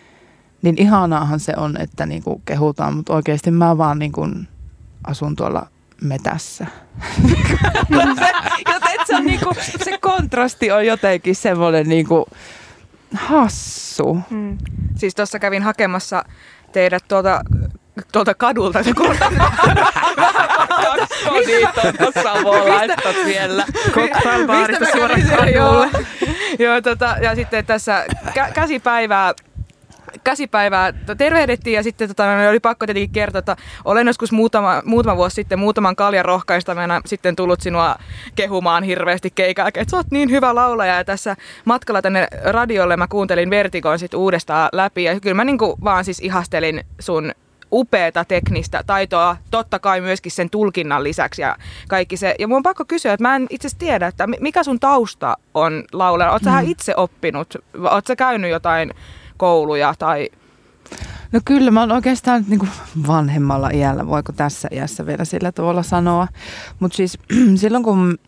Speaker 4: Niin ihanaahan se on, että niin kuin kehutaan, mutta oikeasti mä vaan niin kuin asun tuolla metässä. se, joten se, on niin kuin, se kontrasti on jotenkin semmoinen niin kuin hassu.
Speaker 1: Mm.
Speaker 2: Siis tuossa kävin hakemassa teidät tuolta, tuolta kadulta. Se
Speaker 4: savolaista siellä.
Speaker 1: Cocktailbaarista suoraan kadulle.
Speaker 2: Joo, joo tota, ja sitten tässä kä- käsipäivää käsipäivää tervehdittiin ja sitten tota, no, oli pakko tietenkin kertoa, että olen joskus muutama, muutama vuosi sitten muutaman kaljan rohkaistamana sitten tullut sinua kehumaan hirveästi keikää, että sä oot niin hyvä laulaja ja tässä matkalla tänne radiolle mä kuuntelin Vertigon sit uudestaan läpi ja kyllä mä niinku vaan siis ihastelin sun upeata teknistä taitoa, totta kai myöskin sen tulkinnan lisäksi ja kaikki se. Ja mun on pakko kysyä, että mä en itse tiedä, että mi- mikä sun tausta on laulajana. Oot sä
Speaker 4: Mm.
Speaker 2: itse oppinut, oot sä käynyt jotain kouluja tai...
Speaker 4: No kyllä, mä oon oikeastaan niin kuin vanhemmalla iällä, voiko tässä iässä vielä sillä tavalla sanoa. Mutta siis silloin kun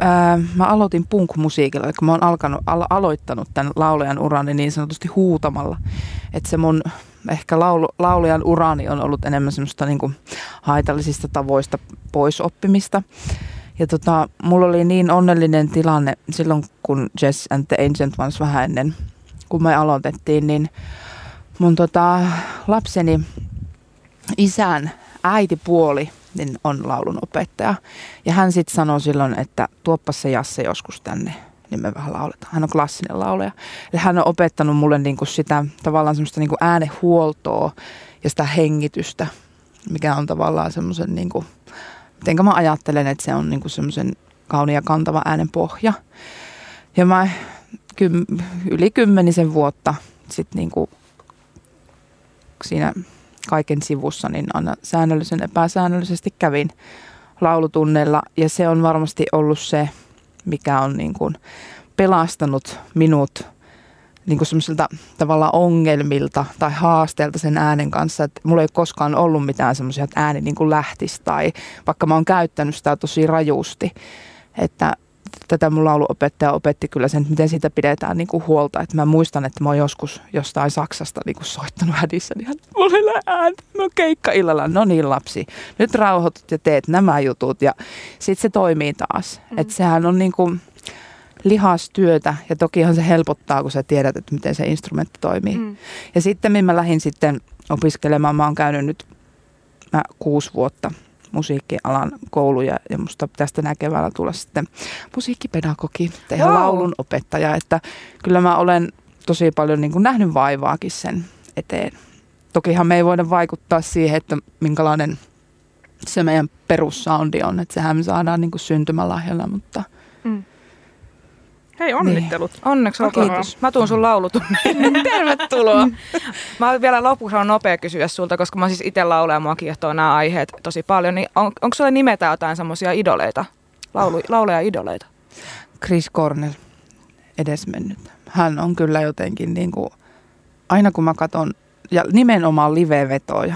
Speaker 4: ää, mä aloitin punk-musiikilla, eli kun mä oon alkanut, al- aloittanut tämän laulajan urani niin sanotusti huutamalla. Että se mun ehkä laulu, laulajan urani on ollut enemmän semmoista niin kuin haitallisista tavoista pois oppimista. Ja tota, mulla oli niin onnellinen tilanne silloin, kun Jess and the Ancient Ones vähän ennen, kun me aloitettiin, niin mun tota, lapseni isän äitipuoli niin on laulun opettaja. Ja hän sitten sanoi silloin, että tuoppa se Jasse joskus tänne, niin me vähän lauletaan. Hän on klassinen laulaja. Eli hän on opettanut mulle niinku sitä tavallaan semmoista niinku äänehuoltoa ja sitä hengitystä, mikä on tavallaan semmoisen, niinku, miten mä ajattelen, että se on niinku semmoisen kauniin ja kantava äänen pohja. Ja mä kym, yli kymmenisen vuotta sitten niinku siinä kaiken sivussa, niin aina säännöllisen epäsäännöllisesti kävin laulutunneilla. Ja se on varmasti ollut se, mikä on niin kuin pelastanut minut niin kuin semmoisilta tavalla ongelmilta tai haasteilta sen äänen kanssa, että mulla ei koskaan ollut mitään semmoisia, että ääni niin kuin lähtisi tai vaikka mä oon käyttänyt sitä tosi rajusti, että tätä mun lauluopettaja opetti kyllä sen, että miten siitä pidetään niin kuin huolta. Että mä muistan, että mä oon joskus jostain Saksasta niin kuin soittanut hädissä, niin hän, mulla ei ääntä, mä oon keikka illalla. No niin lapsi, nyt rauhoitut ja teet nämä jutut ja sitten se toimii taas. Mm. Että sehän on niin kuin lihastyötä ja tokihan se helpottaa, kun sä tiedät, että miten se instrumentti toimii. Mm. Ja sitten mä lähdin sitten opiskelemaan, mä oon käynyt nyt mä kuusi vuotta musiikkialan kouluja ja musta tästä näkevällä tulla sitten musiikkipedagogi, tehdä wow. laulun opettaja, että kyllä mä olen tosi paljon niin kuin nähnyt vaivaakin sen eteen. Tokihan me ei voida vaikuttaa siihen, että minkälainen se meidän perussoundi on, että sehän me saadaan niin kuin syntymälahjalla, mutta mm.
Speaker 1: Hei, onnittelut.
Speaker 2: Niin. Onneksi olkoon. Kiitos. Mä tuun sun laulutunnin. Tervetuloa. Mä vielä lopuksi on nopea kysyä sulta, koska mä siis itse laulaja ja mua kiehtoo nämä aiheet tosi paljon. Niin on, onko sulle nimetä jotain semmoisia idoleita, Laulu, laulaja-idoleita?
Speaker 4: Chris Cornell, edesmennyt. Hän on kyllä jotenkin niin kuin, aina kun mä katson, ja nimenomaan live-vetoja,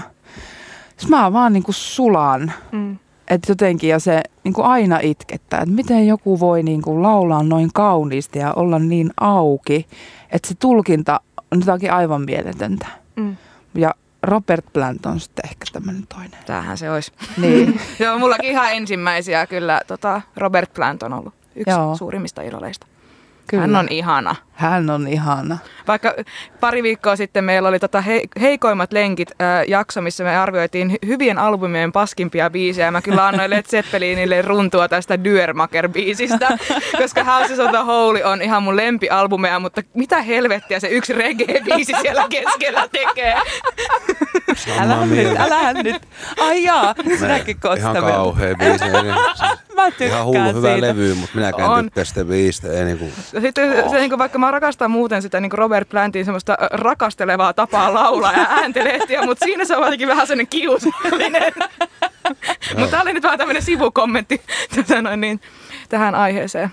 Speaker 4: siis mä vaan niin kuin sulan. Mm että jotenkin ja se niin kuin aina itkettää, että miten joku voi niin kuin laulaa noin kauniisti ja olla niin auki, että se tulkinta on jotakin aivan mieletöntä. Mm. Ja Robert Plant on sitten ehkä tämmöinen toinen.
Speaker 2: Tämähän se olisi. Niin. Joo, mullakin ihan ensimmäisiä kyllä tota, Robert Plant on ollut yksi Joo. suurimmista idoleista. Kyllä. Hän on ihana.
Speaker 4: Hän on ihana.
Speaker 2: Vaikka pari viikkoa sitten meillä oli tota he, heikoimmat lenkit äh, jakso, missä me arvioitiin hyvien albumien paskimpia biisejä. Mä kyllä annoin Led Zeppelinille runtua tästä Dürmaker-biisistä, koska Houses of the Holy on ihan mun lempialbumeja, mutta mitä helvettiä se yksi reggae-biisi siellä keskellä tekee.
Speaker 4: älä nyt, älä nyt. Ai jaa, sinäkin
Speaker 3: Ihan kauhea biisi. mä tykkään Ihan hullu siitä. hyvä levy, mutta minäkään on. tykkään sitä biistä. Ei niinku.
Speaker 2: Sitten oh. se, niin kuin, vaikka mä rakastan muuten sitä niin Robert Plantin semmoista rakastelevaa tapaa laulaa ja ääntelehtiä, mutta siinä se on jotenkin vähän sellainen kiusallinen. mutta tämä oli nyt vähän tämmöinen sivukommentti tätä noin, niin, tähän aiheeseen.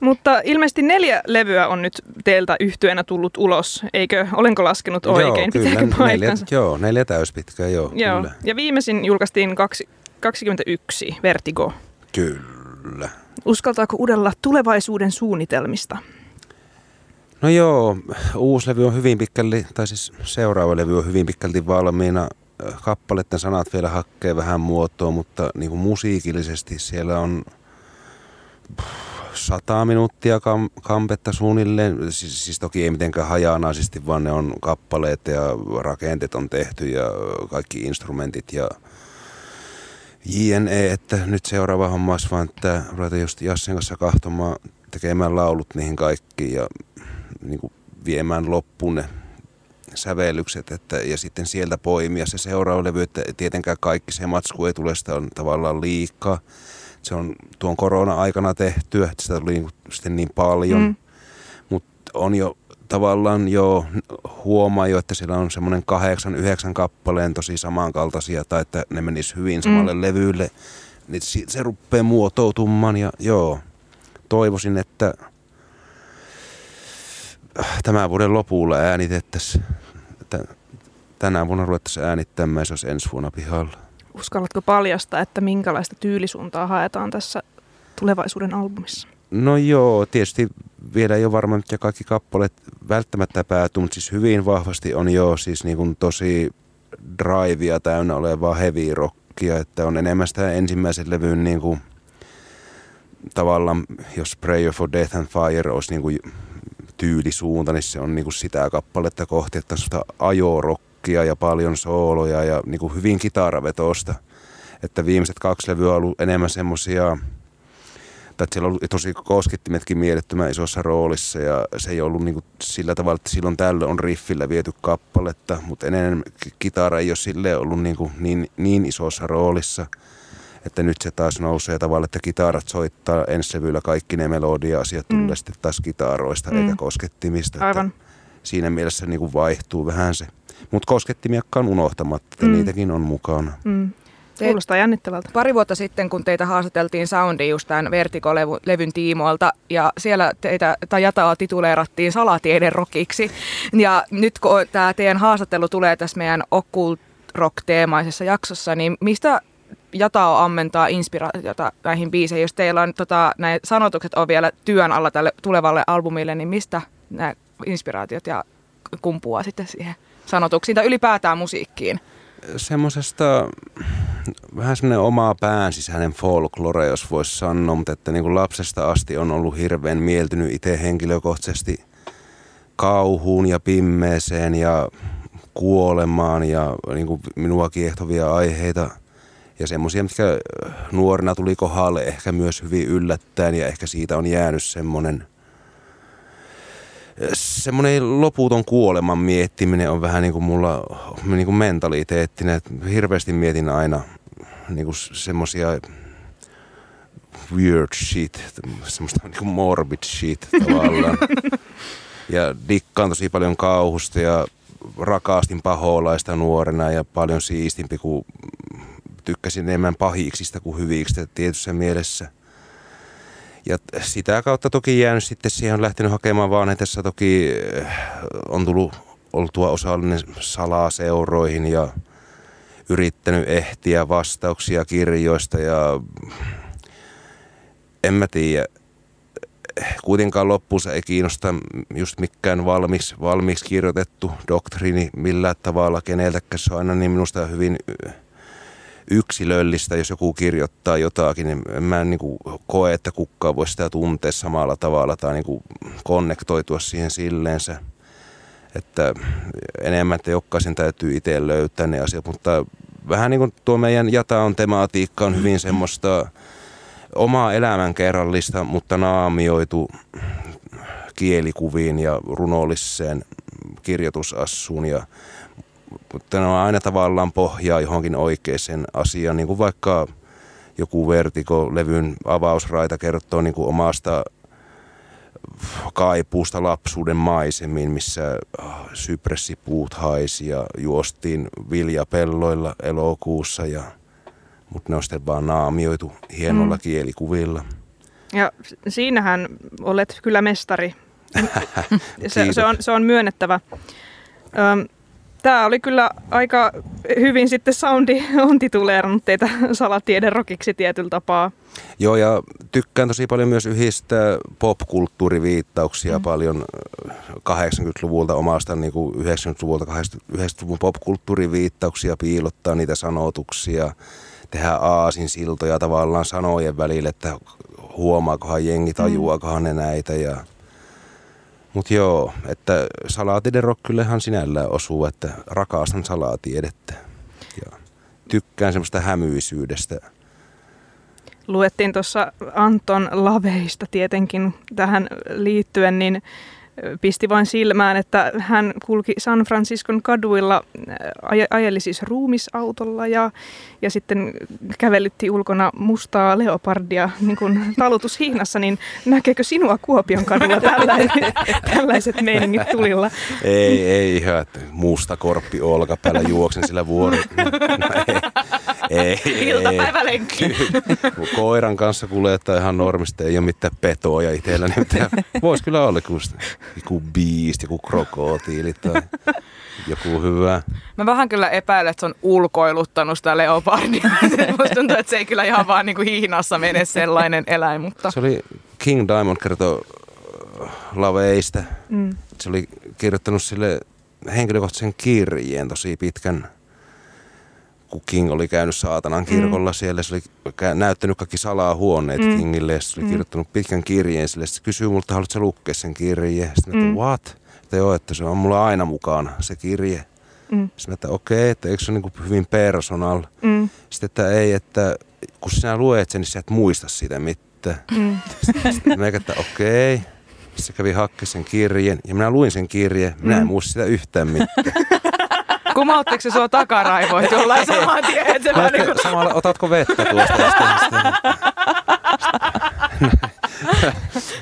Speaker 1: Mutta ilmeisesti neljä levyä on nyt teiltä yhtyenä tullut ulos, eikö? Olenko laskenut oikein?
Speaker 3: Joo, kyllä, neljä, joo, neljä täyspitkää, joo, joo. Kyllä.
Speaker 1: Ja viimeisin julkaistiin kaksi, 21, Vertigo.
Speaker 3: Kyllä.
Speaker 1: Uskaltaako udella tulevaisuuden suunnitelmista?
Speaker 3: No joo, uusi levy on hyvin pitkälti, tai siis seuraava levy on hyvin pitkälti valmiina. Kappaleiden sanat vielä hakkee vähän muotoa, mutta niin kuin musiikillisesti siellä on sata minuuttia kam- kampetta suunnilleen. Siis, siis toki ei mitenkään hajanaisesti, vaan ne on kappaleet ja rakenteet on tehty ja kaikki instrumentit ja JNE, että nyt seuraava homma olisi vaan, että ruvetaan just Jassen kanssa kahtomaan, tekemään laulut niihin kaikkiin ja niin kuin viemään loppuun ne sävellykset että, ja sitten sieltä poimia se seuraava levy, että tietenkään kaikki se matsku ei tule, sitä on tavallaan liikaa. Se on tuon korona-aikana tehty, että sitä tuli niin, sitten niin paljon, mm. mutta on jo tavallaan jo huomaa jo, että siellä on semmoinen kahdeksan, yhdeksän kappaleen tosi samankaltaisia tai että ne menis hyvin samalle mm. levylle. Niin se rupeaa muotoutumaan ja joo, toivoisin, että tämän vuoden lopulla äänitettäisiin, että tänä vuonna ruvettaisiin äänittämään se olisi ensi vuonna pihalla.
Speaker 1: Uskallatko paljastaa, että minkälaista tyylisuuntaa haetaan tässä tulevaisuuden albumissa?
Speaker 3: No joo, tietysti vielä ei ole varma, mitkä kaikki kappaleet välttämättä päätyy, mutta siis hyvin vahvasti on jo siis niin kuin tosi drivea täynnä olevaa heavy rockia, että on enemmän sitä ensimmäisen levyn niin kuin, tavallaan, jos Prayer for Death and Fire olisi niin kuin tyylisuunta, niin se on niin kuin sitä kappaletta kohti, että on ajorokkia ja paljon sooloja ja niin kuin hyvin kitaravetosta. Että viimeiset kaksi levyä on ollut enemmän semmoisia että siellä on ollut tosi koskettimetkin mielettömän isossa roolissa ja se ei ollut niin kuin sillä tavalla, että silloin tällöin on riffillä viety kappaletta, mutta enemmän kitara ei ole sille ollut niin, kuin niin, niin isossa roolissa, että nyt se taas nousee tavalla, että kitarat soittaa ensi kaikki ne melodia-asiat mm. tulee sitten taas kitaroista mm. eikä koskettimista.
Speaker 1: Aivan.
Speaker 3: Että siinä mielessä niin kuin vaihtuu vähän se. Mutta koskettimia,kkaan unohtamatta, että mm. niitäkin on mukana.
Speaker 1: Mm. Kuulostaa jännittävältä.
Speaker 2: Pari vuotta sitten, kun teitä haastateltiin Soundi just tämän Vertigo-levyn tiimoilta, ja siellä teitä, tai Jataa tituleerattiin salatieden rokiksi. Ja nyt kun tämä teidän haastattelu tulee tässä meidän occult rock-teemaisessa jaksossa, niin mistä Jatao ammentaa inspiraatiota näihin biiseihin? Jos teillä on tota, näin sanotukset on vielä työn alla tälle tulevalle albumille, niin mistä nämä inspiraatiot ja kumpuaa sitten siihen sanotuksiin tai ylipäätään musiikkiin?
Speaker 3: semmoisesta vähän semmoinen omaa pään sisäinen folklore, jos voisi sanoa, mutta että niin kuin lapsesta asti on ollut hirveän mieltynyt itse henkilökohtaisesti kauhuun ja pimmeeseen ja kuolemaan ja niin kuin minua kiehtovia aiheita ja semmoisia, mitkä nuorena tuli kohdalle ehkä myös hyvin yllättäen ja ehkä siitä on jäänyt semmoinen – semmoinen loputon kuoleman miettiminen on vähän niin kuin mulla niin kuin mentaliteettinen. Että hirveästi mietin aina niin kuin semmoisia weird shit, semmoista niin kuin morbid shit tavallaan. Ja dikkaan tosi paljon kauhusta ja rakastin paholaista nuorena ja paljon siistimpi, kun tykkäsin enemmän pahiksista kuin hyviksi tietyssä mielessä. Ja sitä kautta toki jäänyt sitten siihen on lähtenyt hakemaan vaan, että tässä toki eh, on tullut oltua osallinen salaseuroihin ja yrittänyt ehtiä vastauksia kirjoista ja en mä tiedä, kuitenkaan loppuunsa ei kiinnosta just mikään valmiiksi, valmiiksi kirjoitettu doktriini millään tavalla keneltäkään. Se on aina niin minusta hyvin yksilöllistä, jos joku kirjoittaa jotakin, niin mä en niin kuin koe, että kukkaa voi sitä tuntea samalla tavalla tai niin kuin konnektoitua siihen silleensä. Että enemmän, että jokaisen täytyy itse löytää ne asiat, mutta vähän niin kuin tuo meidän jataon tematiikka on hyvin semmoista omaa elämänkerrallista, mutta naamioitu kielikuviin ja runolliseen kirjoitusassuun ja mutta ne on aina tavallaan pohjaa johonkin oikeaan asiaan, niin kuin vaikka joku Vertigo-levyn avausraita kertoo niin kuin omasta kaipuusta lapsuuden maisemiin, missä sypressipuut haisi ja juostiin viljapelloilla elokuussa, ja, mutta ne on sitten vaan naamioitu hienolla mm. kielikuvilla.
Speaker 1: Ja siinähän olet kyllä mestari. se, se, on, se on myönnettävä. Öm, Tämä oli kyllä aika hyvin sitten soundi on tituleerannut teitä salatieden rokiksi tietyllä tapaa.
Speaker 3: Joo, ja tykkään tosi paljon myös yhdistää popkulttuuriviittauksia mm. paljon 80-luvulta omasta niin kuin 90-luvulta, 90-luvun popkulttuuriviittauksia, piilottaa niitä sanotuksia, tehdä aasin siltoja tavallaan sanojen välille, että huomaakohan jengi, mm. tajuakohan ne näitä ja mutta joo, että salaatiden rokkyllehan sinällään osuu, että rakastan salaatiedettä ja tykkään semmoista hämyisyydestä.
Speaker 1: Luettiin tuossa Anton Laveista tietenkin tähän liittyen, niin pisti vain silmään, että hän kulki San Franciscon kaduilla, aj- ajeli siis ruumisautolla ja, ja sitten kävelytti ulkona mustaa leopardia niin kuin talutushihnassa, niin näkeekö sinua Kuopion kadulla tällaiset, tällaiset meiningit tulilla?
Speaker 3: Ei, ei ihan, että musta korppi olkapäällä juoksen sillä vuori. No, ei, Ei.
Speaker 2: Iltapäivälenkki.
Speaker 3: Kun Koiran kanssa kuljettaa ihan normista, ei ole mitään petoa ja itsellä mitään. Voisi kyllä olla joku, joku biist, joku krokotiili tai joku hyvä.
Speaker 2: Mä vähän kyllä epäilen, että se on ulkoiluttanut sitä leopardia. Musta tuntuu, että se ei kyllä ihan vaan niin kuin hihnassa mene sellainen eläin, mutta...
Speaker 3: Se oli King Diamond kertoo äh, laveista.
Speaker 1: Mm.
Speaker 3: Se oli kirjoittanut sille henkilökohtaisen kirjeen tosi pitkän, kun King oli käynyt saatanan kirkolla mm. siellä. Se oli näyttänyt kaikki salahuoneet mm. Kingille se oli
Speaker 1: Mm.
Speaker 3: kirjoittanut pitkän kirjeen sille. Se kysyy multa, haluatko lukea sen kirjeen? Sitten mm.
Speaker 1: Mm.
Speaker 3: että what? Että joo, että se on mulla aina mukana se kirje.
Speaker 1: Mm.
Speaker 3: Sitten että okei, että eikö se ole niin kuin hyvin personal?
Speaker 1: Mm.
Speaker 3: Sitten, että ei, että kun sinä luet sen, niin sä et muista sitä mitään.
Speaker 1: Mm.
Speaker 3: Sitten mä että okei. Se kävi hakkeen sen kirjeen ja minä luin sen kirjeen. Minä en
Speaker 1: Mm.
Speaker 3: muista sitä yhtään mitään.
Speaker 2: Kumauttiko se sua takaraivoit jollain saman tien? että se
Speaker 3: Mä
Speaker 2: vaan
Speaker 3: että
Speaker 2: niinku-
Speaker 3: samalla, otatko vettä tuosta?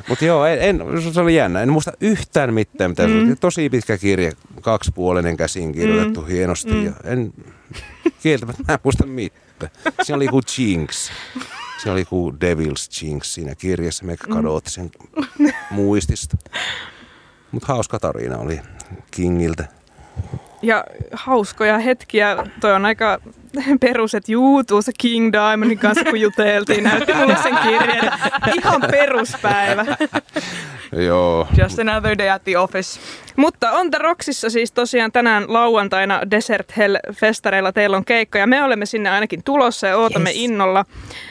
Speaker 3: Mutta joo, en, en, se oli jännä. En muista yhtään mitään. Mitä mm. Tosi pitkä kirje, kaksipuolinen käsin kirjoitettu mm. hienosti.
Speaker 1: Mm.
Speaker 3: Ja en, kieltämättä mä en muista mitään. Siinä oli joku jinx. Siinä oli joku Devil's Jinx siinä kirjassa. Me kadotti sen muistista. Mutta hauska tarina oli Kingiltä.
Speaker 1: Ja hauskoja hetkiä. Toi on aika perus, että juu, tuossa King Diamondin kanssa kun juteltiin, näytti mulle sen kirjeen. Ihan peruspäivä.
Speaker 3: Joo.
Speaker 2: Just another day at the office.
Speaker 1: Mutta on The Rocksissa siis tosiaan tänään lauantaina Desert Hell-festareilla teillä on keikka ja me olemme sinne ainakin tulossa ja ootamme
Speaker 2: Yes.
Speaker 1: innolla.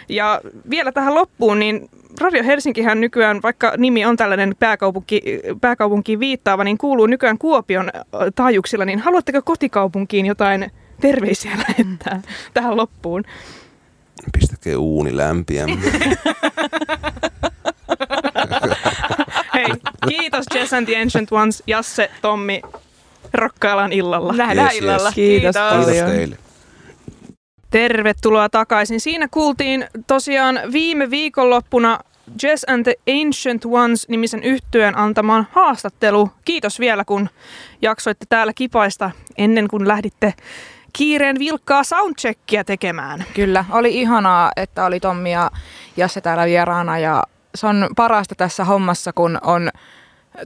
Speaker 1: Ja vielä tähän loppuun, niin Radio Helsinkihän nykyään, vaikka nimi on tällainen pääkaupunki, pääkaupunkiin viittaava, niin kuuluu nykyään Kuopion taajuuksilla, niin haluatteko kotikaupunkiin jotain terveisiä lähettää tähän loppuun?
Speaker 3: Pistäkää uuni lämpiä.
Speaker 1: Hei, kiitos Jess and the Ancient Ones, Jasse, Tommi, Rokkalan illalla.
Speaker 2: Nähdään
Speaker 3: Yes, yes.
Speaker 2: illalla.
Speaker 4: Kiitos
Speaker 3: Kiitos
Speaker 4: paljon.
Speaker 3: teille.
Speaker 1: Tervetuloa takaisin. Siinä kuultiin tosiaan viime viikonloppuna Jess and the Ancient Ones nimisen yhtyön antamaan haastattelu. Kiitos vielä, kun jaksoitte täällä kipaista ennen kuin lähditte kiireen vilkkaa soundcheckia tekemään.
Speaker 2: Kyllä, oli ihanaa, että oli Tommi ja Jasse täällä vieraana ja se on parasta tässä hommassa, kun on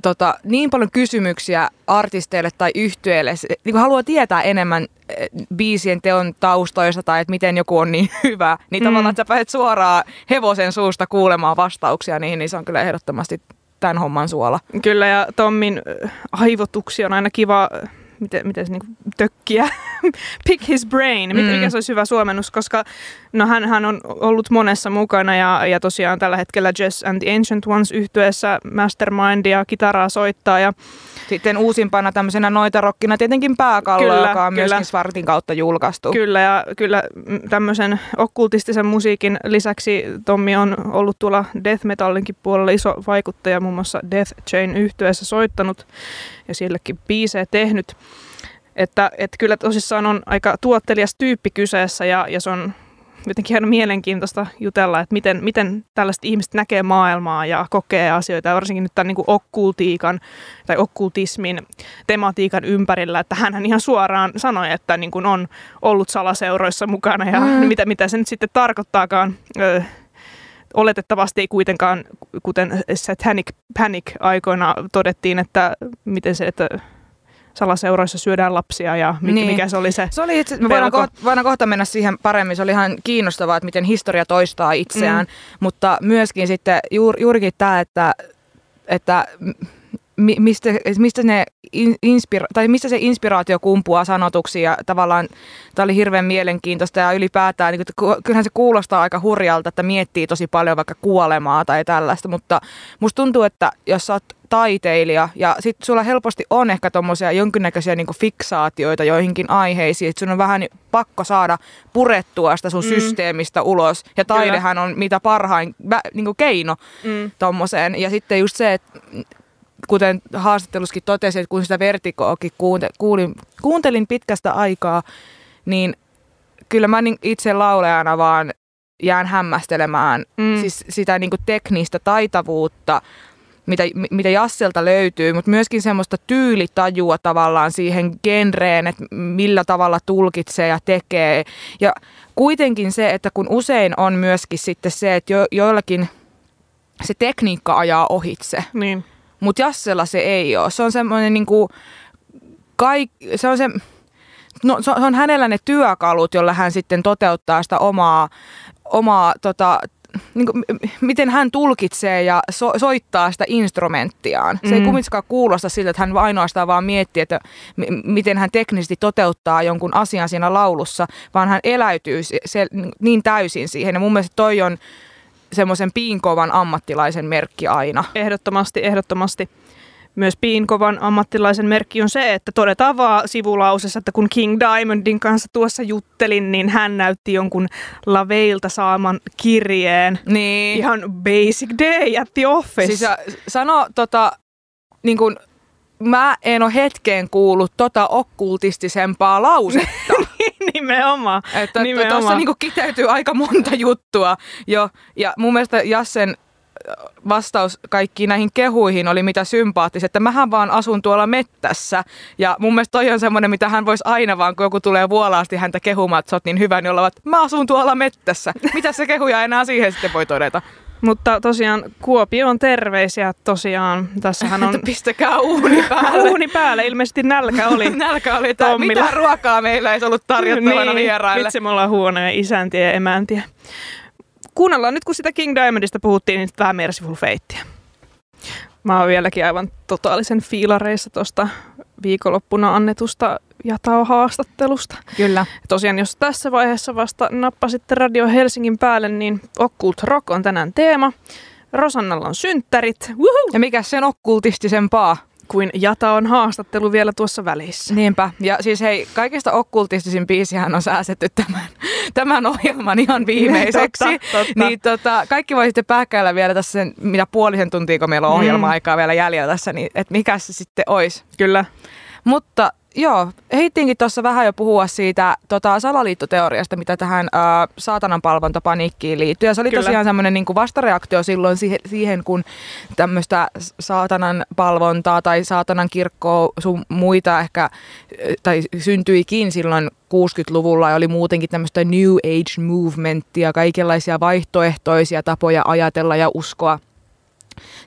Speaker 2: tota, niin paljon kysymyksiä artisteille tai yhtyeille, niin kun haluaa tietää enemmän eh, biisien teon taustoista tai että miten joku on niin hyvä, niin
Speaker 1: Mm.
Speaker 2: tavallaan että sä pääset suoraan hevosen suusta kuulemaan vastauksia niihin, niin se on kyllä ehdottomasti tämän homman suola.
Speaker 1: Kyllä, ja Tommin äh, aivotuksi on aina kiva, miten, miten se niin tökkiä, pick his brain, mm. Mikä se olisi hyvä suomennus, koska no hän, hän on ollut monessa mukana ja, ja tosiaan tällä hetkellä Jess and the Ancient Ones yhtyeessä mastermindia, kitaraa soittaa ja
Speaker 2: Sitten uusimpana tämmöisenä noitarokkina tietenkin pääkallo,
Speaker 1: Kyllä,
Speaker 2: joka on
Speaker 1: kyllä.
Speaker 2: myöskin Svartin kautta julkaistu.
Speaker 1: Kyllä, ja kyllä mm, tämmöisen okkultistisen musiikin lisäksi Tommi on ollut tuolla death metallinkin puolella iso vaikuttaja, muun muassa Death Chain yhtyeessä soittanut ja sielläkin biisejä tehnyt. Että, että kyllä tosissaan on aika tuottelias tyyppi kyseessä ja, ja se on jotenkin aina mielenkiintoista jutella, että miten, miten tällaiset ihmiset näkee maailmaa ja kokee asioita, ja varsinkin nyt tämän niin kuin okkultiikan tai okkultismin tematiikan ympärillä, että hän ihan suoraan sanoi, että niin kuin on ollut salaseuroissa mukana ja
Speaker 2: Mm.
Speaker 1: mitä, mitä se nyt sitten tarkoittaakaan. Ö, oletettavasti ei kuitenkaan, kuten Satanic Panic aikoina todettiin, että miten se, että salaseuroissa syödään lapsia ja mikä,
Speaker 2: Niin.
Speaker 1: mikä se oli se.
Speaker 2: Se oli itse, me voidaan, kohta, voidaan kohta mennä siihen paremmin. Se oli ihan kiinnostavaa, että miten historia toistaa itseään,
Speaker 1: Mm.
Speaker 2: mutta myöskin sitten juur, juurikin tämä, että, että mistä, mistä, ne in, inspira- tai mistä se inspiraatio kumpuaa sanotuksi ja tavallaan tämä oli hirveän mielenkiintoista ja ylipäätään, niin kyllähän se kuulostaa aika hurjalta, että miettii tosi paljon vaikka kuolemaa tai tällaista, mutta musta tuntuu, että jos sä oot taiteilija ja sit sulla helposti on ehkä tommosia jonkinnäköisiä niinku fiksaatioita joihinkin aiheisiin, että sun on vähän pakko saada purettua sitä sun
Speaker 1: Mm.
Speaker 2: systeemistä ulos ja taidehan on mitä parhain niinku keino
Speaker 1: Mm.
Speaker 2: tommoseen. Ja sitten just se, että kuten haastattelussakin totesin, että kun sitä vertikookin kuunte, kuulin, kuuntelin pitkästä aikaa, niin kyllä mä niin itse laulajana vaan jään hämmästelemään
Speaker 1: Mm.
Speaker 2: siis sitä niin teknistä taitavuutta mitä, mitä Jasselta löytyy, mutta myöskin semmoista tyylitajua tavallaan siihen genreen, että millä tavalla tulkitsee ja tekee. Ja kuitenkin se, että kun usein on myöskin sitten se, että jo, joillakin se tekniikka ajaa ohitse,
Speaker 1: Niin.
Speaker 2: Mutta Jassella se ei ole. Se on semmoinen niin kuin, kaik, se on se, no, se on hänellä ne työkalut, jolla hän sitten toteuttaa sitä omaa, omaa tota, niin kuin, miten hän tulkitsee ja so, soittaa sitä instrumenttiaan. Se ei
Speaker 1: Mm.
Speaker 2: kumminkaan kuulosta siltä, että hän ainoastaan vaan miettii, että m- miten hän teknisesti toteuttaa jonkun asian siinä laulussa, vaan hän eläytyy se, se, niin täysin siihen. Ja mun mielestä toi on semmoisen piinkovan ammattilaisen merkki aina.
Speaker 1: Ehdottomasti, ehdottomasti. Myös Piinkovan ammattilaisen merkki on se, että todetaan vaan sivulausessa, että kun King Diamondin kanssa tuossa juttelin, niin hän näytti jonkun Laveilta saaman kirjeen.
Speaker 2: Niin.
Speaker 1: Ihan basic day at the office.
Speaker 2: Siis sano tota, niin kun, mä en ole hetkeen kuullut tota okkultistisempaa lausetta.
Speaker 1: Nimenomaan.
Speaker 2: että
Speaker 1: Nimenomaan.
Speaker 2: tuossa niin kiteytyy aika monta juttua jo. Ja mun mielestä Jassen äh, vastaus kaikkiin näihin kehuihin oli mitä sympaattiset, että mähän vaan asun tuolla mettässä. Ja mun mielestä toi on semmoinen, mitä hän voisi aina vaan, kun joku tulee vuolaasti häntä kehumaan, että sä oot niin hyvä, niin olla, että mä asun tuolla mettässä. Mitä se kehuja enää siihen sitten voi todeta?
Speaker 1: Mutta tosiaan Kuopioon terveisiä tosiaan. Tässähän on
Speaker 2: pistäkää uuni päälle.
Speaker 1: uuni päälle. Ilmeisesti nälkä oli.
Speaker 2: Nälkä oli, mitä ruokaa meillä ei ollut tarjottavana niin, vieraille.
Speaker 1: Vitsi, me ollaan huonoja isäntiä ja emäntiä. Kuunnellaan nyt, kun sitä King Diamondista puhuttiin, niin vähän Merciful Fatea. Mä oon vieläkin aivan totaalisen fiilareissa tuosta viikonloppuna annetusta Jatao-haastattelusta.
Speaker 2: Kyllä.
Speaker 1: Tosiaan, jos tässä vaiheessa vasta nappasitte Radio Helsingin päälle, niin Occult Rock on tänään teema. Rosannalla on synttärit. Woohoo!
Speaker 2: Ja mikä sen okkultistisempaa?
Speaker 1: Kuin Jata on haastattelu vielä tuossa välissä.
Speaker 2: Niinpä. Ja siis hei, kaikista okkultistisin biisihän on säästetty tämän, tämän ohjelman ihan viimeiseksi.
Speaker 1: Totta, totta.
Speaker 2: Niin tota, kaikki voi sitten pääkkäillä vielä tässä sen, mitä puolisen tuntia, kun meillä on
Speaker 1: Mm.
Speaker 2: ohjelma-aikaa vielä jäljellä tässä, niin että mikä se sitten olisi.
Speaker 1: Kyllä.
Speaker 2: Mutta joo, heittiinkin tuossa vähän jo puhua siitä tota, salaliittoteoriasta, mitä tähän ö, saatanan palvontapaniikkiin liittyy. Ja se oli
Speaker 1: Kyllä.
Speaker 2: tosiaan semmoinen niin vastareaktio silloin siihen, siihen kun tämmöistä saatanan palvontaa tai saatanan kirkkoa sun muita ehkä, tai syntyikin silloin 60-luvulla ja oli muutenkin tämmöistä New Age movementtia, kaikenlaisia vaihtoehtoisia tapoja ajatella ja uskoa.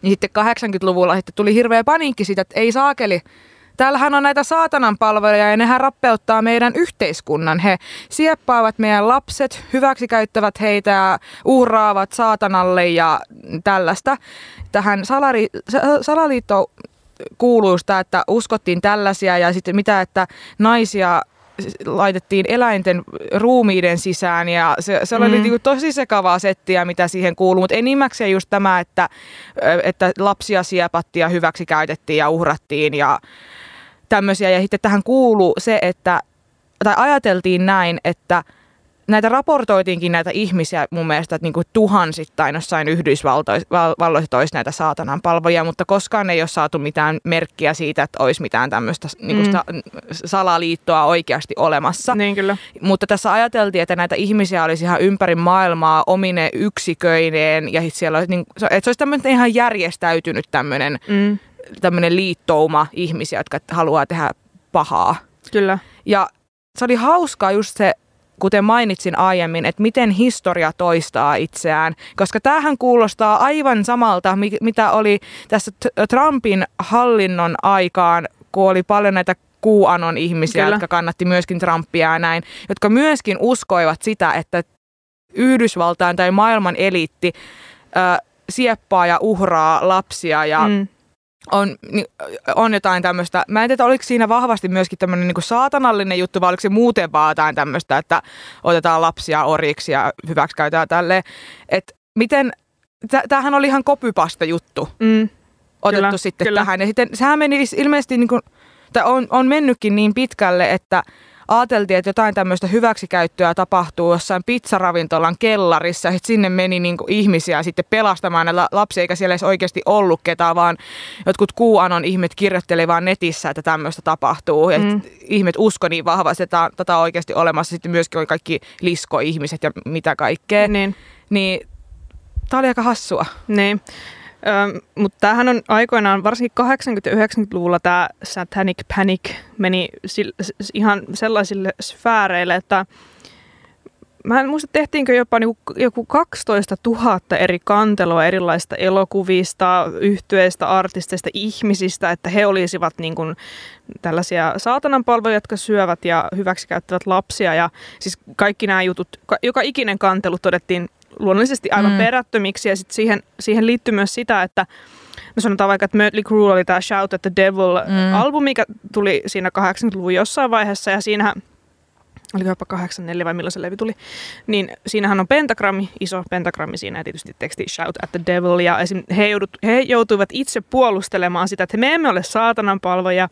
Speaker 2: Niin sitten 80-luvulla sitten tuli hirveä paniikki siitä, että ei saakeli, Täällähän on näitä saatanan palveluja ja nehän rappeuttaa meidän yhteiskunnan. He sieppaavat meidän lapset, hyväksikäyttävät heitä ja uhraavat saatanalle ja tällaista. Tähän salari, sa- salaliitto kuuluu sitä, että uskottiin tällaisia ja sitten mitä, että naisia laitettiin eläinten ruumiiden sisään ja se, se oli
Speaker 1: Mm.
Speaker 2: niinku tosi sekavaa settiä, mitä siihen kuuluu, mutta enimmäkseen just tämä, että, että lapsia siepattiin ja hyväksi käytettiin ja uhrattiin ja tämmöisiä. Ja sitten tähän kuuluu se, että, tai ajateltiin näin, että näitä raportoitiinkin näitä ihmisiä mun mielestä, että niinku tuhansittain jossain Yhdysvalloissa olisi näitä saatanan palvoja, mutta koskaan ei ole saatu mitään merkkiä siitä, että olisi mitään tämmöistä niinku
Speaker 1: Mm.
Speaker 2: sa- salaliittoa oikeasti olemassa.
Speaker 1: Niin kyllä.
Speaker 2: Mutta tässä ajateltiin, että näitä ihmisiä olisi ihan ympäri maailmaa omine yksiköineen ja siellä olisi, niin, että se olisi tämmöinen ihan järjestäytynyt tämmöinen,
Speaker 1: Mm,
Speaker 2: tämmöinen liittouma ihmisiä, jotka haluaa tehdä pahaa.
Speaker 1: kyllä.
Speaker 2: Ja se oli hauskaa just se, kuten mainitsin aiemmin, että miten historia toistaa itseään, koska tämähän kuulostaa aivan samalta, mi- mitä oli tässä Trumpin hallinnon aikaan, kun oli paljon näitä QAnon ihmisiä,
Speaker 1: Kyllä.
Speaker 2: jotka kannatti myöskin Trumpia ja näin, jotka myöskin uskoivat sitä, että Yhdysvaltain tai maailman eliitti ö, sieppaa ja uhraa lapsia ja
Speaker 1: Mm,
Speaker 2: on, on jotain tämmöistä. Mä en tiedä, oliko siinä vahvasti myöskin tämmöinen niin saatanallinen juttu, vai oliko se muuten vaan jotain tämmöistä, että otetaan lapsia orjiksi ja hyväksikäytetään tälleen. Että miten, tä- tämähän oli ihan kopypasta juttu
Speaker 1: mm,
Speaker 2: otettu
Speaker 1: Kyllä,
Speaker 2: sitten
Speaker 1: kyllä.
Speaker 2: tähän. Ja sitten sehän meni ilmeisesti, niin kuin, tai on, on mennytkin niin pitkälle, että ajateltiin, että jotain tämmöistä hyväksikäyttöä tapahtuu jossain pizzaravintolan kellarissa, että sinne meni niin kuin ihmisiä sitten pelastamaan näitä lapsia, eikä siellä edes oikeasti ollut ketään, vaan jotkut QAnon ihmet kirjoitteli vaan netissä, että tämmöistä tapahtuu. Ja
Speaker 1: Mm.
Speaker 2: mm. ihmet usko niin vahvasti, että tätä on oikeasti olemassa. Sitten myöskin oli kaikki liskoihmiset ja mitä kaikkea.
Speaker 1: niin,
Speaker 2: Niin tämä oli aika hassua.
Speaker 1: niin. Mutta tämähän on aikoinaan, varsinkin 80- ja 90-luvulla tämä Satanic Panic meni ihan sellaisille sfääreille, että mä en muista, tehtiinkö jopa niinku joku 12 000 eri kantelua erilaisista elokuvista, yhtyeistä, artisteista, ihmisistä, että he olisivat niin kuin tällaisia saatananpalveluja, jotka syövät ja hyväksikäyttävät lapsia. Ja siis kaikki nämä jutut, ka- joka ikinen kantelu todettiin luonnollisesti aivan
Speaker 2: Mm.
Speaker 1: mm. perättömiksi ja sit siihen, siihen liittyy myös sitä, että No sanotaan vaikka, että Mötley Crüe oli tämä Shout at the Devil-albumi, mikä tuli siinä 80-luvun jossain vaiheessa ja siinä oliko jopa 84 vai milloin se levy tuli, niin siinähän on pentagrammi, iso pentagrammi siinä ja tietysti teksti Shout at the Devil ja esim. He, joudut, he joutuivat itse puolustelemaan sitä, että me emme ole saatanan palvoja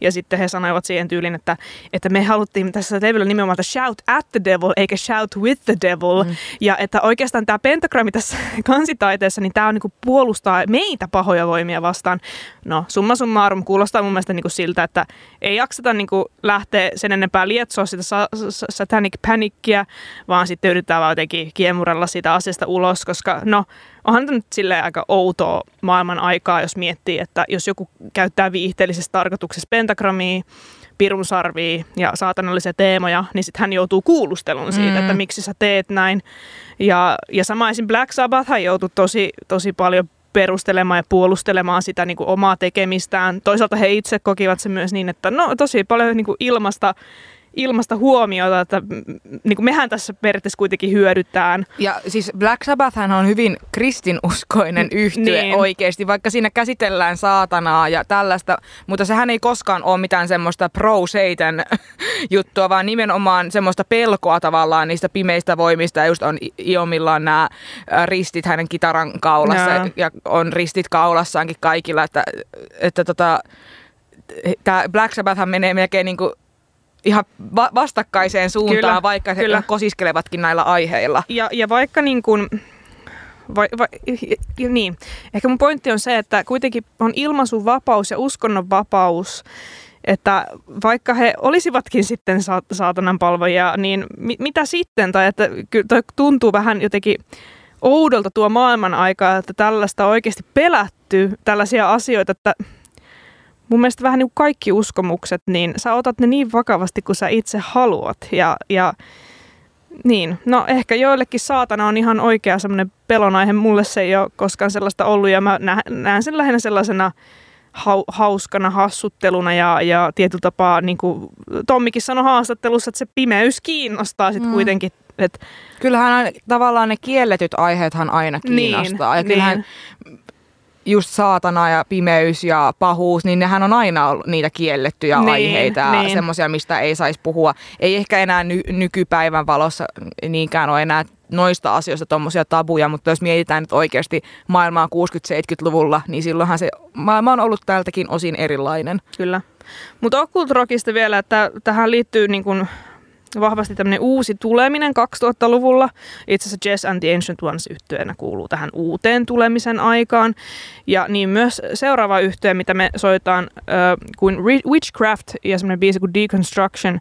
Speaker 1: ja sitten he sanoivat siihen tyyliin, että, että me haluttiin tässä levyllä nimenomaan että Shout at the Devil eikä Shout with the Devil mm. ja että oikeastaan tämä pentagrammi tässä kansitaiteessa, niin tämä on niinku puolustaa meitä pahoja voimia vastaan. No summa summarum kuulostaa mun mielestä niinku siltä, että ei jakseta niinku lähteä sen enempää lietsoa sitä sa- satanic panickia, vaan sitten yritetään vaan jotenkin kiemurella siitä asiasta ulos, koska no onhan tämä nyt silleen aika outoa maailman aikaa, jos miettii, että jos joku käyttää viihteellisessä tarkoituksessa pentagrammia, pirunsarvia ja saatanallisia teemoja, niin sitten hän joutuu kuulusteluun siitä,
Speaker 2: Mm.
Speaker 1: että miksi sä teet näin. Ja, ja sama esim. Black Sabbath hän joutui tosi, tosi paljon perustelemaan ja puolustelemaan sitä niin kuin omaa tekemistään. Toisaalta he itse kokivat se myös niin, että no tosi paljon niin kuin ilmasta, ilmasta huomiota, että niin kuin mehän tässä periaatteessa kuitenkin hyödytään.
Speaker 2: Ja siis Black Sabbath on hyvin kristinuskoinen yhtye
Speaker 1: Niin.
Speaker 2: oikeasti, vaikka siinä käsitellään saatanaa ja tällaista, mutta sehän ei koskaan ole mitään semmoista pro-Satan juttua, vaan nimenomaan semmoista pelkoa tavallaan niistä pimeistä voimista. Ja just on i- iomillaan nämä ristit hänen kitaran kaulassa
Speaker 1: Joo.
Speaker 2: ja on ristit kaulassaankin kaikilla, että, että tota, tämä Black Sabbath menee melkein niin kuin ihan va- vastakkaiseen suuntaan,
Speaker 1: Kyllä,
Speaker 2: vaikka he
Speaker 1: kyllä.
Speaker 2: kosiskelevatkin näillä aiheilla.
Speaker 1: Ja, ja vaikka niin kuin, vai, vai, niin, ehkä mun pointti on se, että kuitenkin on ilmaisun vapaus ja uskonnon vapaus, että vaikka he olisivatkin sitten sa- saatanan palvojia, niin mi- mitä sitten? Tai että kyllä toi tuntuu vähän jotenkin oudolta tuo maailman aikaa, että tällaista oikeasti pelätty, tällaisia asioita, että mun mielestä vähän niin kuin kaikki uskomukset, niin sä otat ne niin vakavasti kuin sä itse haluat. Ja, ja niin, no ehkä joillekin saatana on ihan oikea semmoinen pelonaihe. Mulle se ei ole koskaan sellaista ollut ja mä nä- näen sen lähinnä sellaisena hau- hauskana hassutteluna ja, ja tietyllä tapaa, niin kuin Tommikin sanoi haastattelussa, että se pimeys kiinnostaa sitten
Speaker 2: Mm.
Speaker 1: kuitenkin. Et,
Speaker 2: Kyllähän tavallaan ne kielletyt aiheethan aina kiinnostaa.
Speaker 1: Niin,
Speaker 2: ja kyllähän just saatana ja pimeys ja pahuus, niin nehän on aina ollut niitä kiellettyjä
Speaker 1: Niin,
Speaker 2: aiheita ja
Speaker 1: niin.
Speaker 2: semmoisia, mistä ei saisi puhua. Ei ehkä enää ny- nykypäivän valossa niinkään ole enää noista asioista tuommoisia tabuja, mutta jos mietitään nyt oikeasti maailmaa 60-70-luvulla, niin silloinhan se maailma on ollut tältäkin osin erilainen.
Speaker 1: Kyllä. Mutta Occult Rockista vielä, että tähän liittyy niin kuin vahvasti tämmöinen uusi tuleminen 2000-luvulla. Itse asiassa Jess and the Ancient Ones yhtyeenä kuuluu tähän uuteen tulemisen aikaan. Ja niin myös seuraava yhtye, mitä me soitaan, äh, kuin Witchcraft ja semmoinen biisi kuin Deconstruction.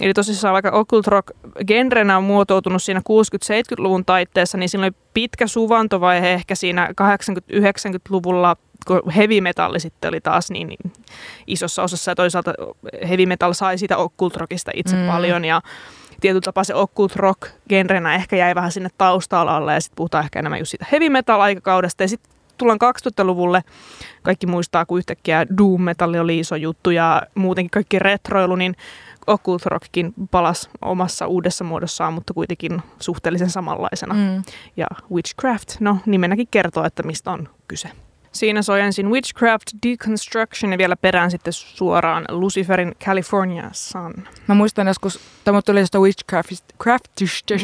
Speaker 1: Eli tosissaan vaikka occult rock genrenä on muotoutunut siinä 60-70-luvun taitteessa, niin siinä oli pitkä suvantovaihe ehkä siinä 80-90-luvulla, kun heavy metalli sitten oli taas niin, niin isossa osassa ja toisaalta heavy metal sai siitä occult rockista itse
Speaker 2: Mm.
Speaker 1: paljon ja tietyllä tapaa se occult rock genrenä ehkä jäi vähän sinne taustalla ja sitten puhutaan ehkä enemmän just siitä heavy metal aikakaudesta ja sitten tullaan 2000-luvulle. Kaikki muistaa, kun yhtäkkiä doom metalli oli iso juttu ja muutenkin kaikki retroilu, niin occult rockkin palasi omassa uudessa muodossaan, mutta kuitenkin suhteellisen samanlaisena.
Speaker 2: Mm.
Speaker 1: Ja Witchcraft, no nimenäkin kertoo, että mistä on kyse. Siinä soi ensin Witchcraft, Deconstruction ja vielä perään sitten suoraan Luciferin California Sun.
Speaker 2: Mä muistan joskus, tämä tuli jostain witchcraftista, craftista,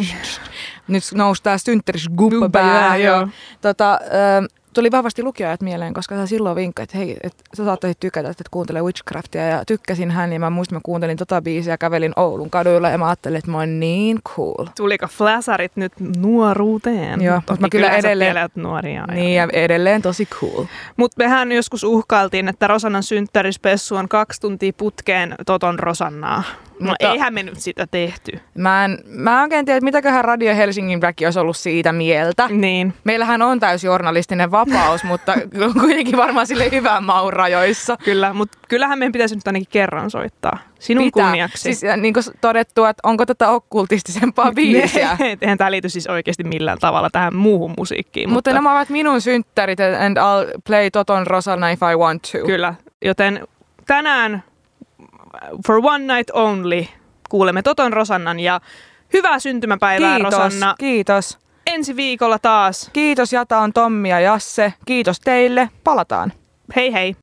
Speaker 2: nyt nousi tää synttäris gubba joo. Tota, ö, tuli vahvasti lukijoita mieleen, koska sä silloin vinkkaat, että hei, että sä saattaisit tykätä, että kuuntelee Witchcraftia. Ja tykkäsin hän, ja mä muistan, mä kuuntelin tota biisiä ja kävelin Oulun kaduilla, ja mä ajattelin, että mä oon niin cool.
Speaker 1: Tuliko flasarit nyt nuoruuteen?
Speaker 2: Joo, mutta mä kyllä
Speaker 1: kyllähän sä
Speaker 2: edelleen-
Speaker 1: nuoria.
Speaker 2: Niin, ja edelleen tosi cool.
Speaker 1: Mutta mehän joskus uhkailtiin, että Rosannan synttärispessu on kaksi tuntia putkeen Toton Rosannaa. No
Speaker 2: Mutta-
Speaker 1: eihän me nyt sitä tehty.
Speaker 2: Mä en, mä en oikein tiedä, että mitäköhän Radio Helsingin väki olisi ollut siitä mieltä.
Speaker 1: Niin.
Speaker 2: Meillähän on täysjournalistinen vapaus, mutta kuitenkin varmaan sille hyvän maun rajoissa.
Speaker 1: Kyllä, mutta kyllähän meidän pitäisi nyt ainakin kerran soittaa. Sinun kunniaksi.
Speaker 2: Siis niin kuin todettu, että onko tätä okkultistisempaa biisiä.
Speaker 1: Eihän tämä liity siis oikeasti millään tavalla tähän muuhun musiikkiin.
Speaker 2: Mutta nämä ovat minun synttärit and I'll play Toton Rosanna if I want to.
Speaker 1: Kyllä, joten tänään for one night only kuulemme Toton Rosannan ja hyvää syntymäpäivää
Speaker 2: Kiitos,
Speaker 1: Rosanna.
Speaker 2: kiitos.
Speaker 1: Ensi viikolla taas.
Speaker 2: Kiitos Jata on Tommi ja Jasse. Kiitos teille. Palataan.
Speaker 1: Hei hei.